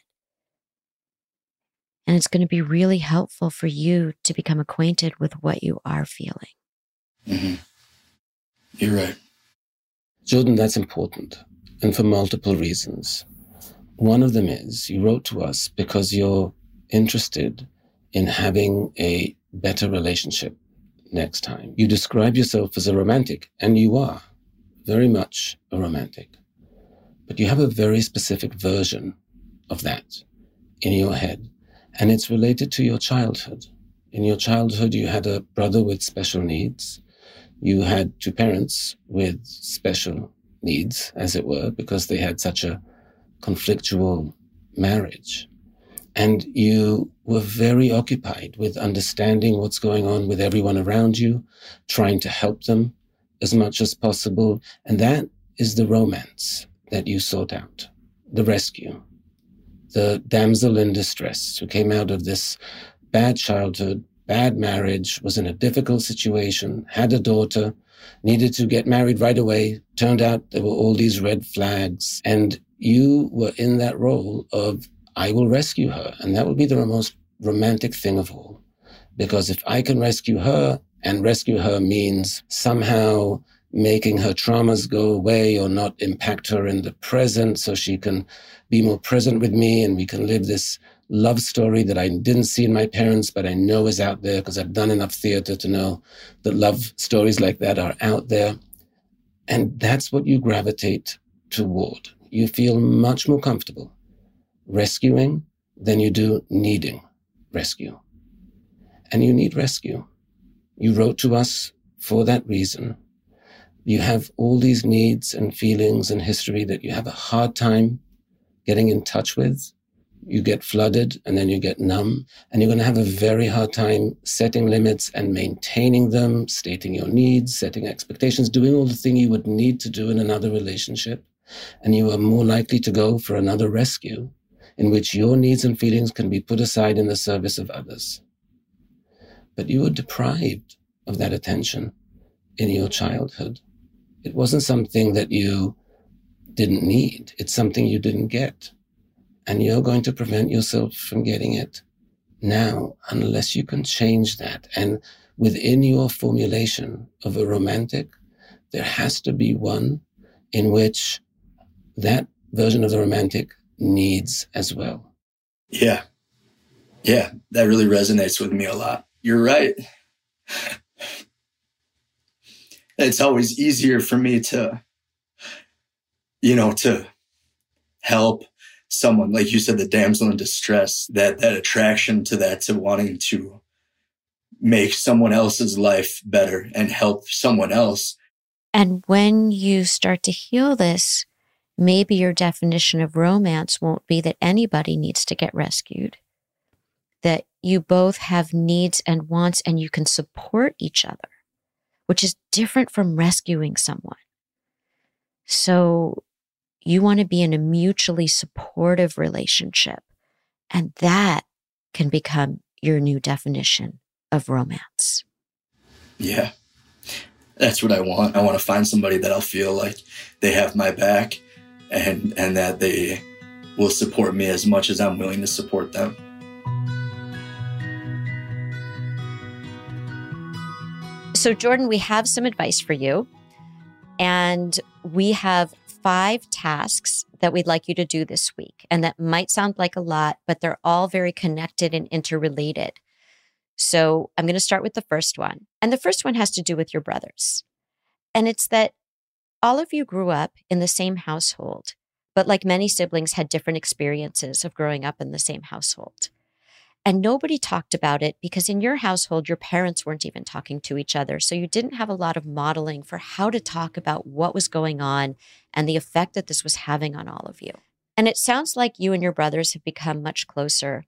And it's going to be really helpful for you to become acquainted with what you are feeling. Mm-hmm. You're right. Jordan, that's important, and for multiple reasons. One of them is you wrote to us because you're interested in having a better relationship next time. You describe yourself as a romantic, and you are very much a romantic. But you have a very specific version of that in your head, and it's related to your childhood. In your childhood, you had a brother with special needs you had two parents with special needs, as it were, because they had such a conflictual marriage. And you were very occupied with understanding what's going on with everyone around you, trying to help them as much as possible. And that is the romance that you sought out, the rescue, the damsel in distress who came out of this bad childhood, bad marriage, was in a difficult situation, had a daughter, needed to get married right away. Turned out there were all these red flags. And you were in that role of, I will rescue her. And that would be the most romantic thing of all. Because if I can rescue her, and rescue her means somehow making her traumas go away or not impact her in the present so she can be more present with me and we can live this love story that I didn't see in my parents, but I know is out there because I've done enough theater to know that love stories like that are out there. And that's what you gravitate toward. You feel much more comfortable rescuing than you do needing rescue. And you need rescue. You wrote to us for that reason. You have all these needs and feelings and history that you have a hard time getting in touch with you get flooded and then you get numb and you're going to have a very hard time setting limits and maintaining them, stating your needs, setting expectations, doing all the thing you would need to do in another relationship. And you are more likely to go for another rescue in which your needs and feelings can be put aside in the service of others. But you were deprived of that attention in your childhood. It wasn't something that you didn't need. It's something you didn't get. And you're going to prevent yourself from getting it now unless you can change that. And within your formulation of a romantic, there has to be one in which that version of the romantic needs as well. Yeah. Yeah. That really resonates with me a lot. You're right. It's always easier for me to, you know, to help someone, like you said, the damsel in distress, that, that attraction to that, to wanting to make someone else's life better and help someone else. And when you start to heal this, maybe your definition of romance won't be that anybody needs to get rescued, that you both have needs and wants and you can support each other, which is different from rescuing someone. So you want to be in a mutually supportive relationship. And that can become your new definition of romance. Yeah. That's what I want. I want to find somebody that I'll feel like they have my back and and that they will support me as much as I'm willing to support them. So Jordan, we have some advice for you. And we have five tasks that we'd like you to do this week. And that might sound like a lot, but they're all very connected and interrelated. So I'm going to start with the first one. And the first one has to do with your brothers. And it's that all of you grew up in the same household, but like many siblings, had different experiences of growing up in the same household. And nobody talked about it because in your household, your parents weren't even talking to each other. So you didn't have a lot of modeling for how to talk about what was going on and the effect that this was having on all of you. And it sounds like you and your brothers have become much closer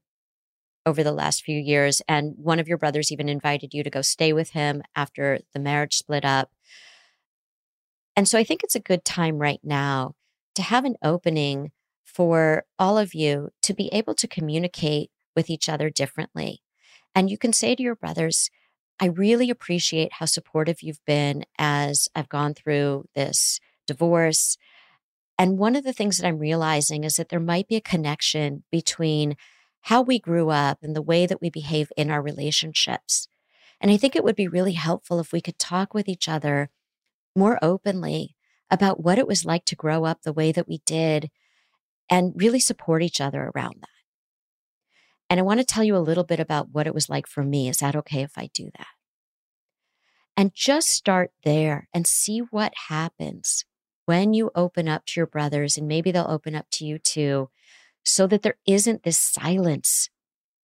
over the last few years. And one of your brothers even invited you to go stay with him after the marriage split up. And so I think it's a good time right now to have an opening for all of you to be able to communicate with each other differently. And you can say to your brothers, I really appreciate how supportive you've been as I've gone through this divorce. And one of the things that I'm realizing is that there might be a connection between how we grew up and the way that we behave in our relationships. And I think it would be really helpful if we could talk with each other more openly about what it was like to grow up the way that we did and really support each other around that. And I want to tell you a little bit about what it was like for me. Is that okay if I do that? And just start there and see what happens when you open up to your brothers, and maybe they'll open up to you too, so that there isn't this silence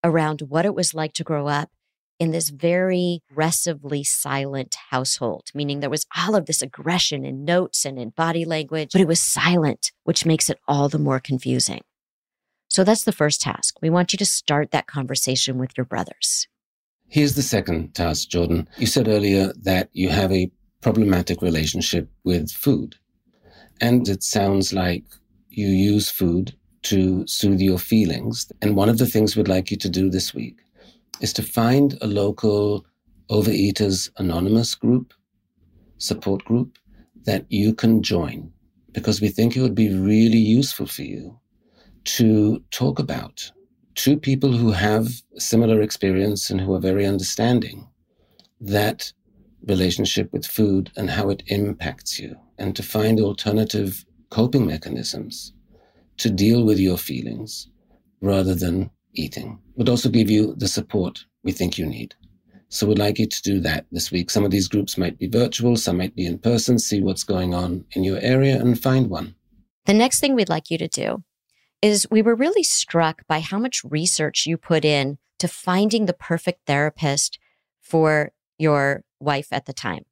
around what it was like to grow up in this very aggressively silent household, meaning there was all of this aggression in notes and in body language, but it was silent, which makes it all the more confusing. So that's the first task. We want you to start that conversation with your brothers. Here's the second task, Jordan. You said earlier that you have a problematic relationship with food. And it sounds like you use food to soothe your feelings. And one of the things we'd like you to do this week is to find a local Overeaters Anonymous group, support group that you can join because we think it would be really useful for you to talk about two people who have similar experience and who are very understanding that relationship with food and how it impacts you, and to find alternative coping mechanisms to deal with your feelings rather than eating would also give you the support we think you need. So we'd like you to do that this week. Some of these groups might be virtual, some might be in person, see what's going on in your area and find one. The next thing we'd like you to do is we were really struck by how much research you put in to finding the perfect therapist for your wife at the time.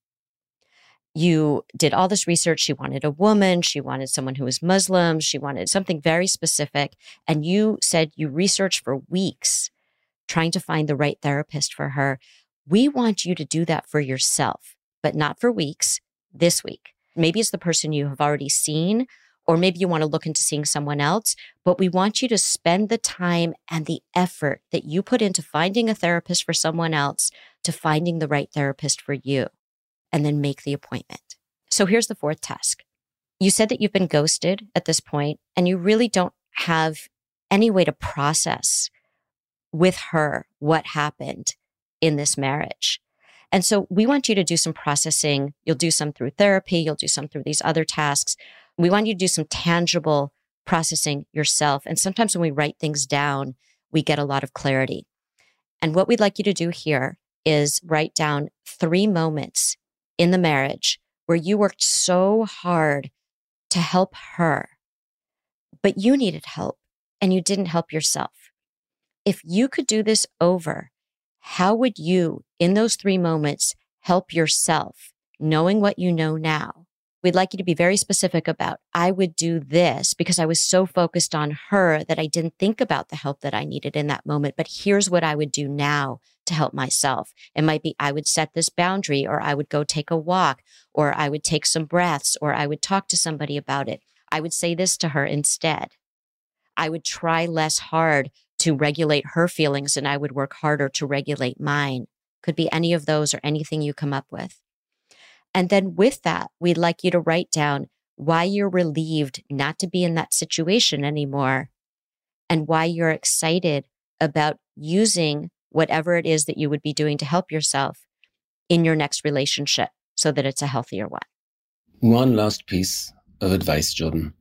You did all this research. She wanted a woman. She wanted someone who was Muslim. She wanted something very specific. And you said you researched for weeks trying to find the right therapist for her. We want you to do that for yourself, but not for weeks, this week. Maybe it's the person you have already seen, or maybe you want to look into seeing someone else, but we want you to spend the time and the effort that you put into finding a therapist for someone else to finding the right therapist for you and then make the appointment. So here's the fourth task. You said that you've been ghosted at this point and you really don't have any way to process with her what happened in this marriage. And so we want you to do some processing. You'll do some through therapy. You'll do some through these other tasks. We want you to do some tangible processing yourself. And sometimes when we write things down, we get a lot of clarity. And what we'd like you to do here is write down three moments in the marriage where you worked so hard to help her, but you needed help and you didn't help yourself. If you could do this over, how would you, in those three moments, help yourself, knowing what you know now? We'd like you to be very specific about, I would do this because I was so focused on her that I didn't think about the help that I needed in that moment. But here's what I would do now to help myself. It might be I would set this boundary, or I would go take a walk, or I would take some breaths, or I would talk to somebody about it. I would say this to her instead. I would try less hard to regulate her feelings and I would work harder to regulate mine. Could be any of those or anything you come up with. And then with that, we'd like you to write down why you're relieved not to be in that situation anymore and why you're excited about using whatever it is that you would be doing to help yourself in your next relationship so that it's a healthier one. One last piece of advice, Jordan.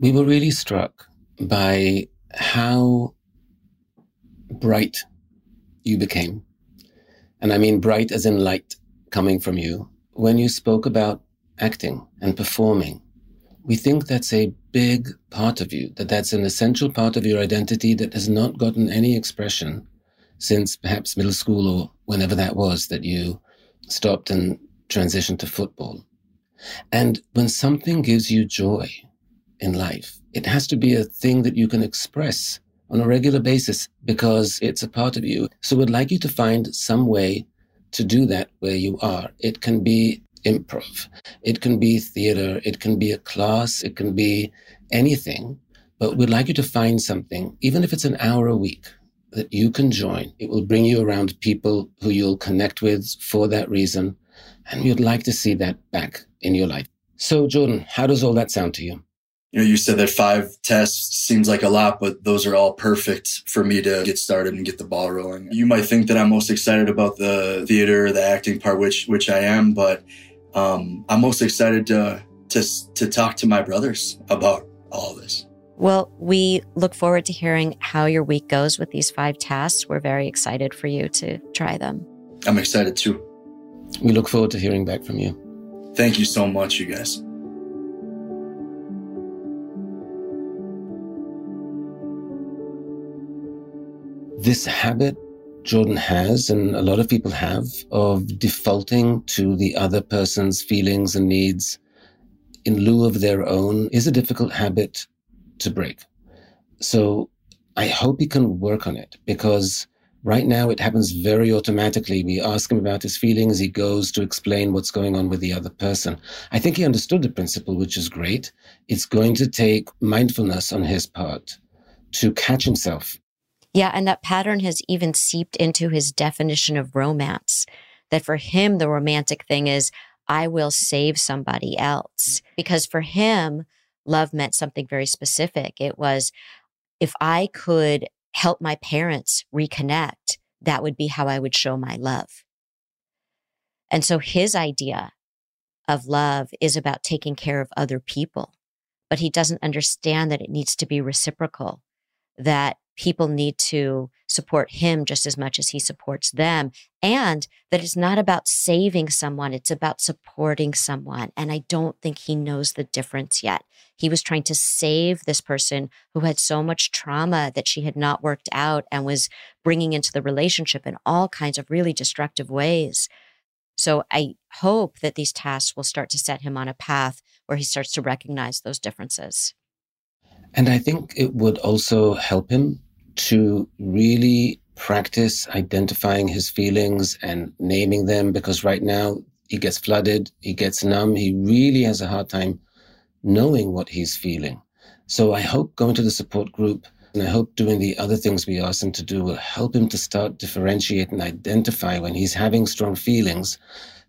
We were really struck by how bright you became. And I mean bright as in light coming from you, when you spoke about acting and performing, we think that's a big part of you, that that's an essential part of your identity that has not gotten any expression since perhaps middle school or whenever that was that you stopped and transitioned to football. And when something gives you joy in life, it has to be a thing that you can express on a regular basis because it's a part of you. So we'd like you to find some way to do that where you are. It can be improv. It can be theater. It can be a class. It can be anything. But we'd like you to find something, even if it's an hour a week, that you can join. It will bring you around people who you'll connect with for that reason. And we'd like to see that back in your life. So, Jordan, how does all that sound to you? You know, you said that five tests seems like a lot, but those are all perfect for me to get started and get the ball rolling. You might think that I'm most excited about the theater, the acting part, which which I am, but um, I'm most excited to to to talk to my brothers about all this. Well, we look forward to hearing how your week goes with these five tasks. We're very excited for you to try them. I'm excited too. We look forward to hearing back from you. Thank you so much, you guys. This habit Jordan has, and a lot of people have, of defaulting to the other person's feelings and needs in lieu of their own is a difficult habit to break. So I hope he can work on it because right now it happens very automatically. We ask him about his feelings. He goes to explain what's going on with the other person. I think he understood the principle, which is great. It's going to take mindfulness on his part to catch himself yeah. And that pattern has even seeped into his definition of romance. That for him, the romantic thing is, I will save somebody else. Because for him, love meant something very specific. It was, if I could help my parents reconnect, that would be how I would show my love. And so his idea of love is about taking care of other people, but he doesn't understand that it needs to be reciprocal, that people need to support him just as much as he supports them. And that it's not about saving someone, it's about supporting someone. And I don't think he knows the difference yet. He was trying to save this person who had so much trauma that she had not worked out and was bringing into the relationship in all kinds of really destructive ways. So I hope that these tasks will start to set him on a path where he starts to recognize those differences. And I think it would also help him to really practice identifying his feelings and naming them because right now he gets flooded, he gets numb, he really has a hard time knowing what he's feeling. So I hope going to the support group and I hope doing the other things we ask him to do will help him to start differentiate and identify when he's having strong feelings,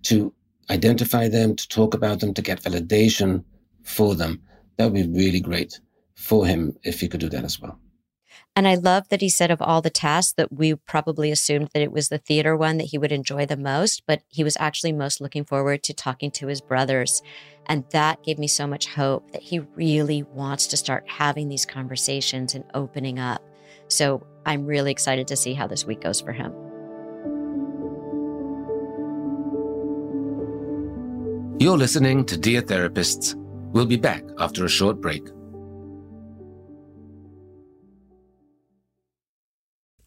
to identify them, to talk about them, to get validation for them. That would be really great for him if he could do that as well. And I love that he said of all the tasks that we probably assumed that it was the theater one that he would enjoy the most, but he was actually most looking forward to talking to his brothers. And that gave me so much hope that he really wants to start having these conversations and opening up. So I'm really excited to see how this week goes for him. You're listening to Dear Therapists. We'll be back after a short break.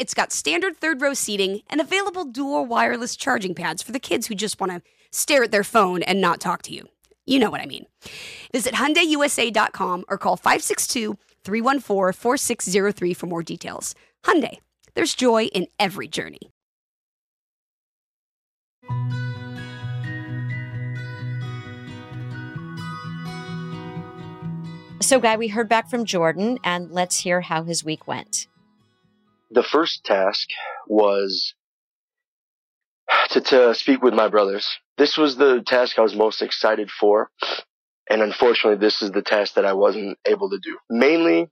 it's got standard third row seating and available dual wireless charging pads for the kids who just want to stare at their phone and not talk to you. You know what I mean. Visit HyundaiUSA.com or call 562-314-4603 for more details. Hyundai, there's joy in every journey. So, Guy, we heard back from Jordan, and let's hear how his week went. The first task was to, to speak with my brothers. This was the task I was most excited for. And unfortunately, this is the task that I wasn't able to do. Mainly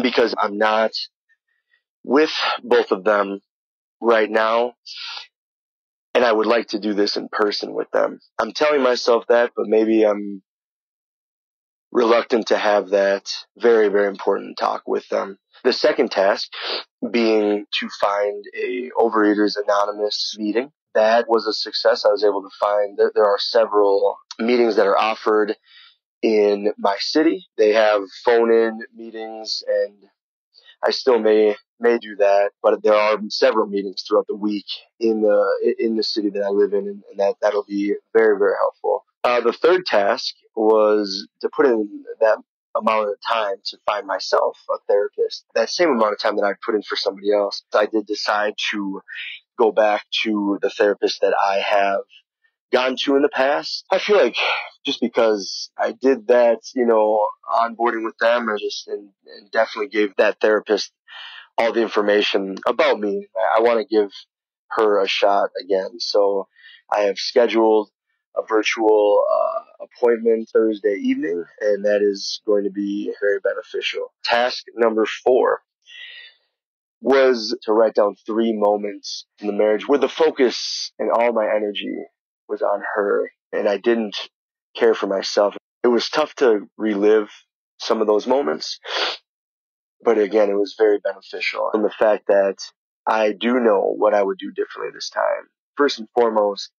because I'm not with both of them right now. And I would like to do this in person with them. I'm telling myself that, but maybe I'm reluctant to have that very, very important talk with them. The second task being to find a Overeaters Anonymous meeting. That was a success. I was able to find that there are several meetings that are offered in my city. They have phone in meetings and I still may may do that, but there are several meetings throughout the week in the in the city that I live in, and that that'll be very very helpful. Uh, the third task was to put in that amount of time to find myself a therapist. That same amount of time that I put in for somebody else, I did decide to go back to the therapist that I have gone to in the past. I feel like just because I did that, you know, onboarding with them and just and, and definitely gave that therapist all the information about me. I, I want to give her a shot again. So I have scheduled a virtual uh, appointment Thursday evening, and that is going to be very beneficial. Task number four was to write down three moments in the marriage where the focus and all my energy was on her, and I didn't care for myself. It was tough to relive some of those moments, but again, it was very beneficial. And the fact that I do know what I would do differently this time. First and foremost,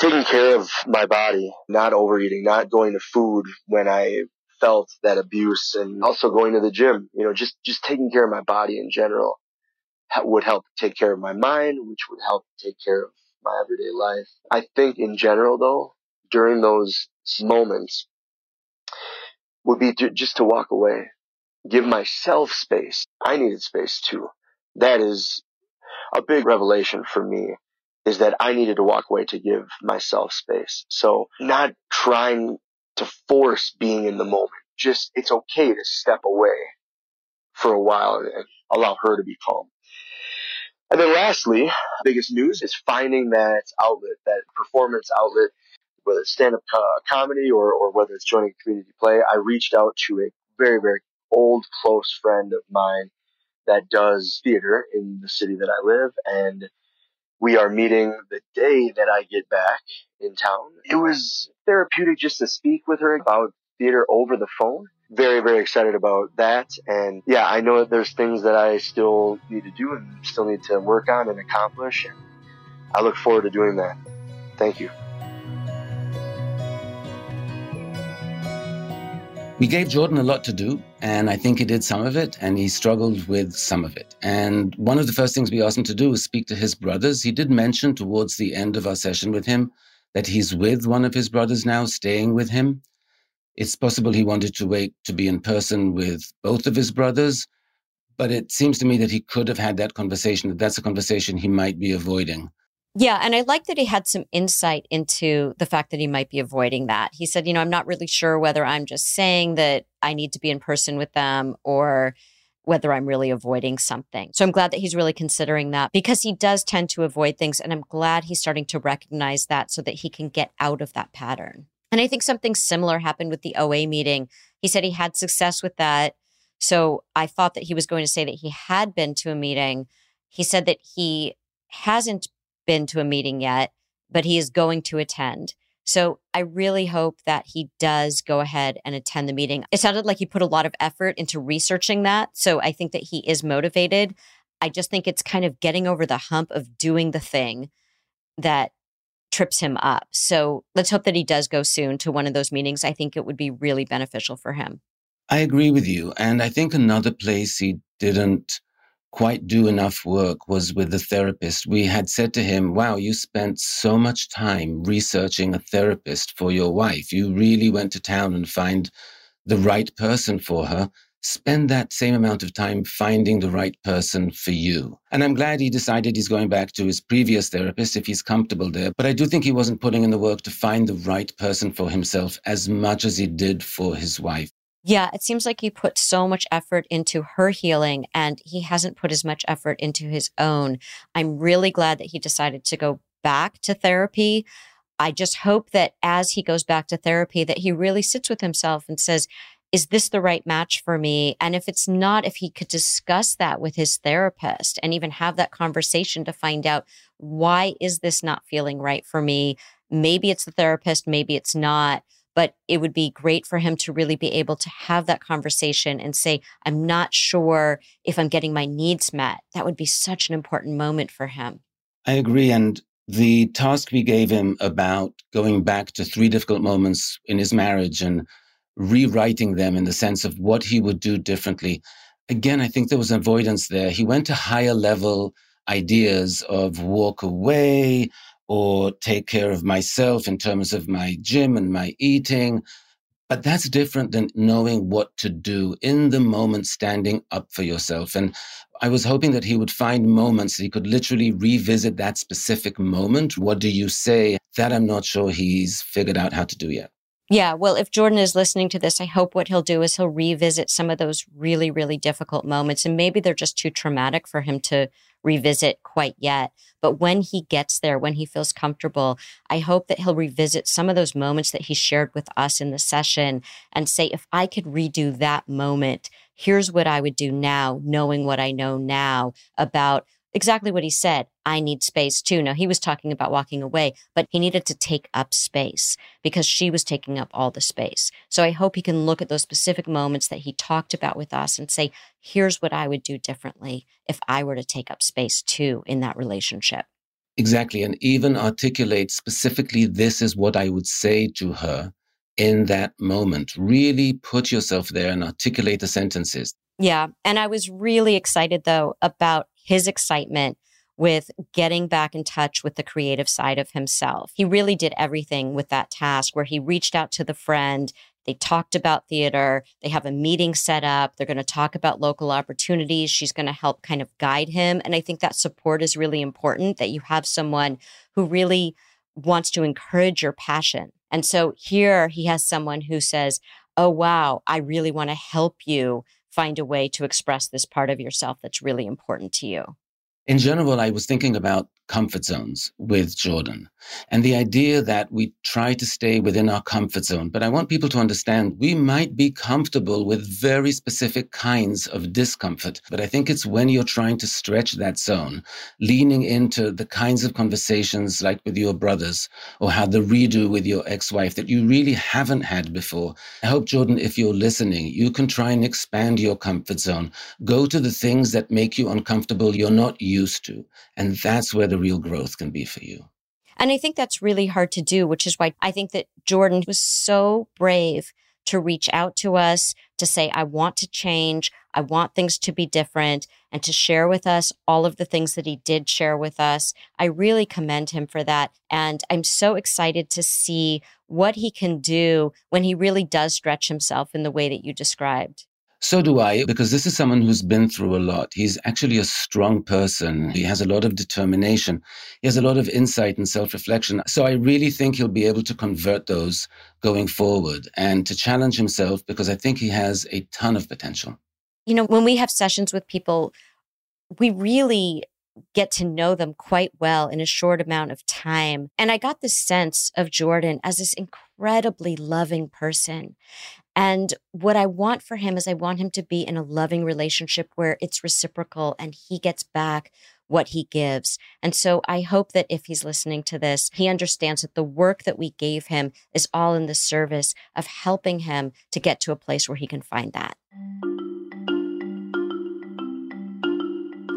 taking care of my body, not overeating, not going to food when I felt that abuse and also going to the gym, you know, just, just taking care of my body in general would help take care of my mind, which would help take care of my everyday life. I think in general though, during those moments would be to, just to walk away, give myself space. I needed space too. That is a big revelation for me is that I needed to walk away to give myself space. So not trying to force being in the moment. Just, it's okay to step away for a while and allow her to be calm. And then lastly, biggest news is finding that outlet, that performance outlet, whether it's stand-up co- comedy or, or whether it's joining a community play. I reached out to a very, very old, close friend of mine that does theater in the city that I live. And we are meeting the day that I get back in town. It was therapeutic just to speak with her about theater over the phone. Very, very excited about that. And yeah, I know that there's things that I still need to do and still need to work on and accomplish. And I look forward to doing that. Thank you. We gave Jordan a lot to do, and I think he did some of it, and he struggled with some of it. And one of the first things we asked him to do was speak to his brothers. He did mention towards the end of our session with him that he's with one of his brothers now, staying with him. It's possible he wanted to wait to be in person with both of his brothers, but it seems to me that he could have had that conversation, that that's a conversation he might be avoiding. Yeah. And I like that he had some insight into the fact that he might be avoiding that. He said, you know, I'm not really sure whether I'm just saying that I need to be in person with them or whether I'm really avoiding something. So I'm glad that he's really considering that because he does tend to avoid things. And I'm glad he's starting to recognize that so that he can get out of that pattern. And I think something similar happened with the OA meeting. He said he had success with that. So I thought that he was going to say that he had been to a meeting. He said that he hasn't been to a meeting yet, but he is going to attend. So I really hope that he does go ahead and attend the meeting. It sounded like he put a lot of effort into researching that. So I think that he is motivated. I just think it's kind of getting over the hump of doing the thing that trips him up. So let's hope that he does go soon to one of those meetings. I think it would be really beneficial for him. I agree with you. And I think another place he didn't quite do enough work was with the therapist. We had said to him, Wow, you spent so much time researching a therapist for your wife. You really went to town and find the right person for her. Spend that same amount of time finding the right person for you. And I'm glad he decided he's going back to his previous therapist if he's comfortable there. But I do think he wasn't putting in the work to find the right person for himself as much as he did for his wife. Yeah, it seems like he put so much effort into her healing and he hasn't put as much effort into his own. I'm really glad that he decided to go back to therapy. I just hope that as he goes back to therapy that he really sits with himself and says, is this the right match for me? And if it's not, if he could discuss that with his therapist and even have that conversation to find out why is this not feeling right for me? Maybe it's the therapist, maybe it's not but it would be great for him to really be able to have that conversation and say, I'm not sure if I'm getting my needs met. That would be such an important moment for him. I agree. And the task we gave him about going back to three difficult moments in his marriage and rewriting them in the sense of what he would do differently. Again, I think there was avoidance there. He went to higher level ideas of walk away, or take care of myself in terms of my gym and my eating. But that's different than knowing what to do in the moment, standing up for yourself. And I was hoping that he would find moments that he could literally revisit that specific moment. What do you say? That I'm not sure he's figured out how to do yet. Yeah, well, if Jordan is listening to this, I hope what he'll do is he'll revisit some of those really, really difficult moments. And maybe they're just too traumatic for him to revisit quite yet. But when he gets there, when he feels comfortable, I hope that he'll revisit some of those moments that he shared with us in the session and say, if I could redo that moment, here's what I would do now, knowing what I know now about exactly what he said. I need space too. Now, he was talking about walking away, but he needed to take up space because she was taking up all the space. So I hope he can look at those specific moments that he talked about with us and say, here's what I would do differently if I were to take up space too in that relationship. Exactly. And even articulate specifically, this is what I would say to her in that moment. Really put yourself there and articulate the sentences. Yeah. And I was really excited, though, about his excitement with getting back in touch with the creative side of himself. He really did everything with that task where he reached out to the friend. They talked about theater. They have a meeting set up. They're going to talk about local opportunities. She's going to help kind of guide him. And I think that support is really important that you have someone who really wants to encourage your passion. And so here he has someone who says, Oh, wow, I really want to help you find a way to express this part of yourself that's really important to you. In general, I was thinking about comfort zones with Jordan and the idea that we try to stay within our comfort zone. But I want people to understand we might be comfortable with very specific kinds of discomfort. But I think it's when you're trying to stretch that zone, leaning into the kinds of conversations like with your brothers or had the redo with your ex wife that you really haven't had before. I hope, Jordan, if you're listening, you can try and expand your comfort zone. Go to the things that make you uncomfortable you're not used to. And that's where the real growth can be for you. And I think that's really hard to do, which is why I think that Jordan was so brave to reach out to us to say, I want to change. I want things to be different and to share with us all of the things that he did share with us. I really commend him for that. And I'm so excited to see what he can do when he really does stretch himself in the way that you described. So do I, because this is someone who's been through a lot. He's actually a strong person. He has a lot of determination. He has a lot of insight and self reflection. So I really think he'll be able to convert those going forward and to challenge himself because I think he has a ton of potential. You know, when we have sessions with people, we really get to know them quite well in a short amount of time. And I got the sense of Jordan as this incredibly loving person. And what I want for him is I want him to be in a loving relationship where it's reciprocal and he gets back what he gives. And so I hope that if he's listening to this, he understands that the work that we gave him is all in the service of helping him to get to a place where he can find that.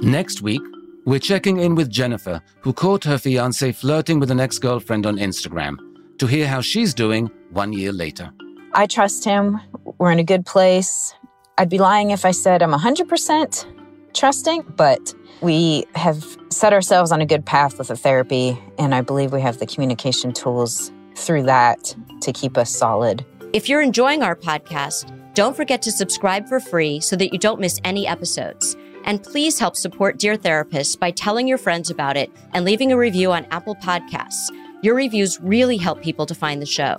Next week, we're checking in with Jennifer, who caught her fiance flirting with an ex girlfriend on Instagram, to hear how she's doing one year later. I trust him. We're in a good place. I'd be lying if I said I'm 100% trusting, but we have set ourselves on a good path with the therapy, and I believe we have the communication tools through that to keep us solid. If you're enjoying our podcast, don't forget to subscribe for free so that you don't miss any episodes. And please help support Dear Therapists by telling your friends about it and leaving a review on Apple Podcasts. Your reviews really help people to find the show.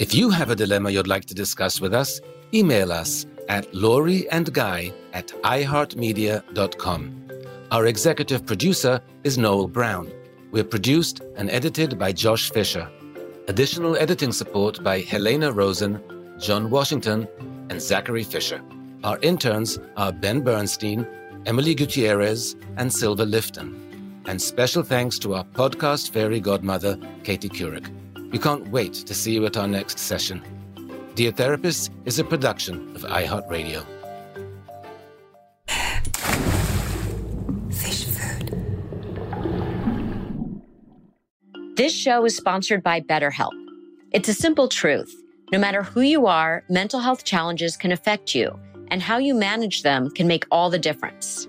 If you have a dilemma you'd like to discuss with us, email us at Lori and Guy at iHeartMedia.com. Our executive producer is Noel Brown. We're produced and edited by Josh Fisher. Additional editing support by Helena Rosen, John Washington, and Zachary Fisher. Our interns are Ben Bernstein, Emily Gutierrez, and Silva Lifton. And special thanks to our podcast fairy godmother, Katie Couric. We can't wait to see you at our next session. Dear Therapist is a production of iHeartRadio. Fish food. This show is sponsored by BetterHelp. It's a simple truth. No matter who you are, mental health challenges can affect you, and how you manage them can make all the difference.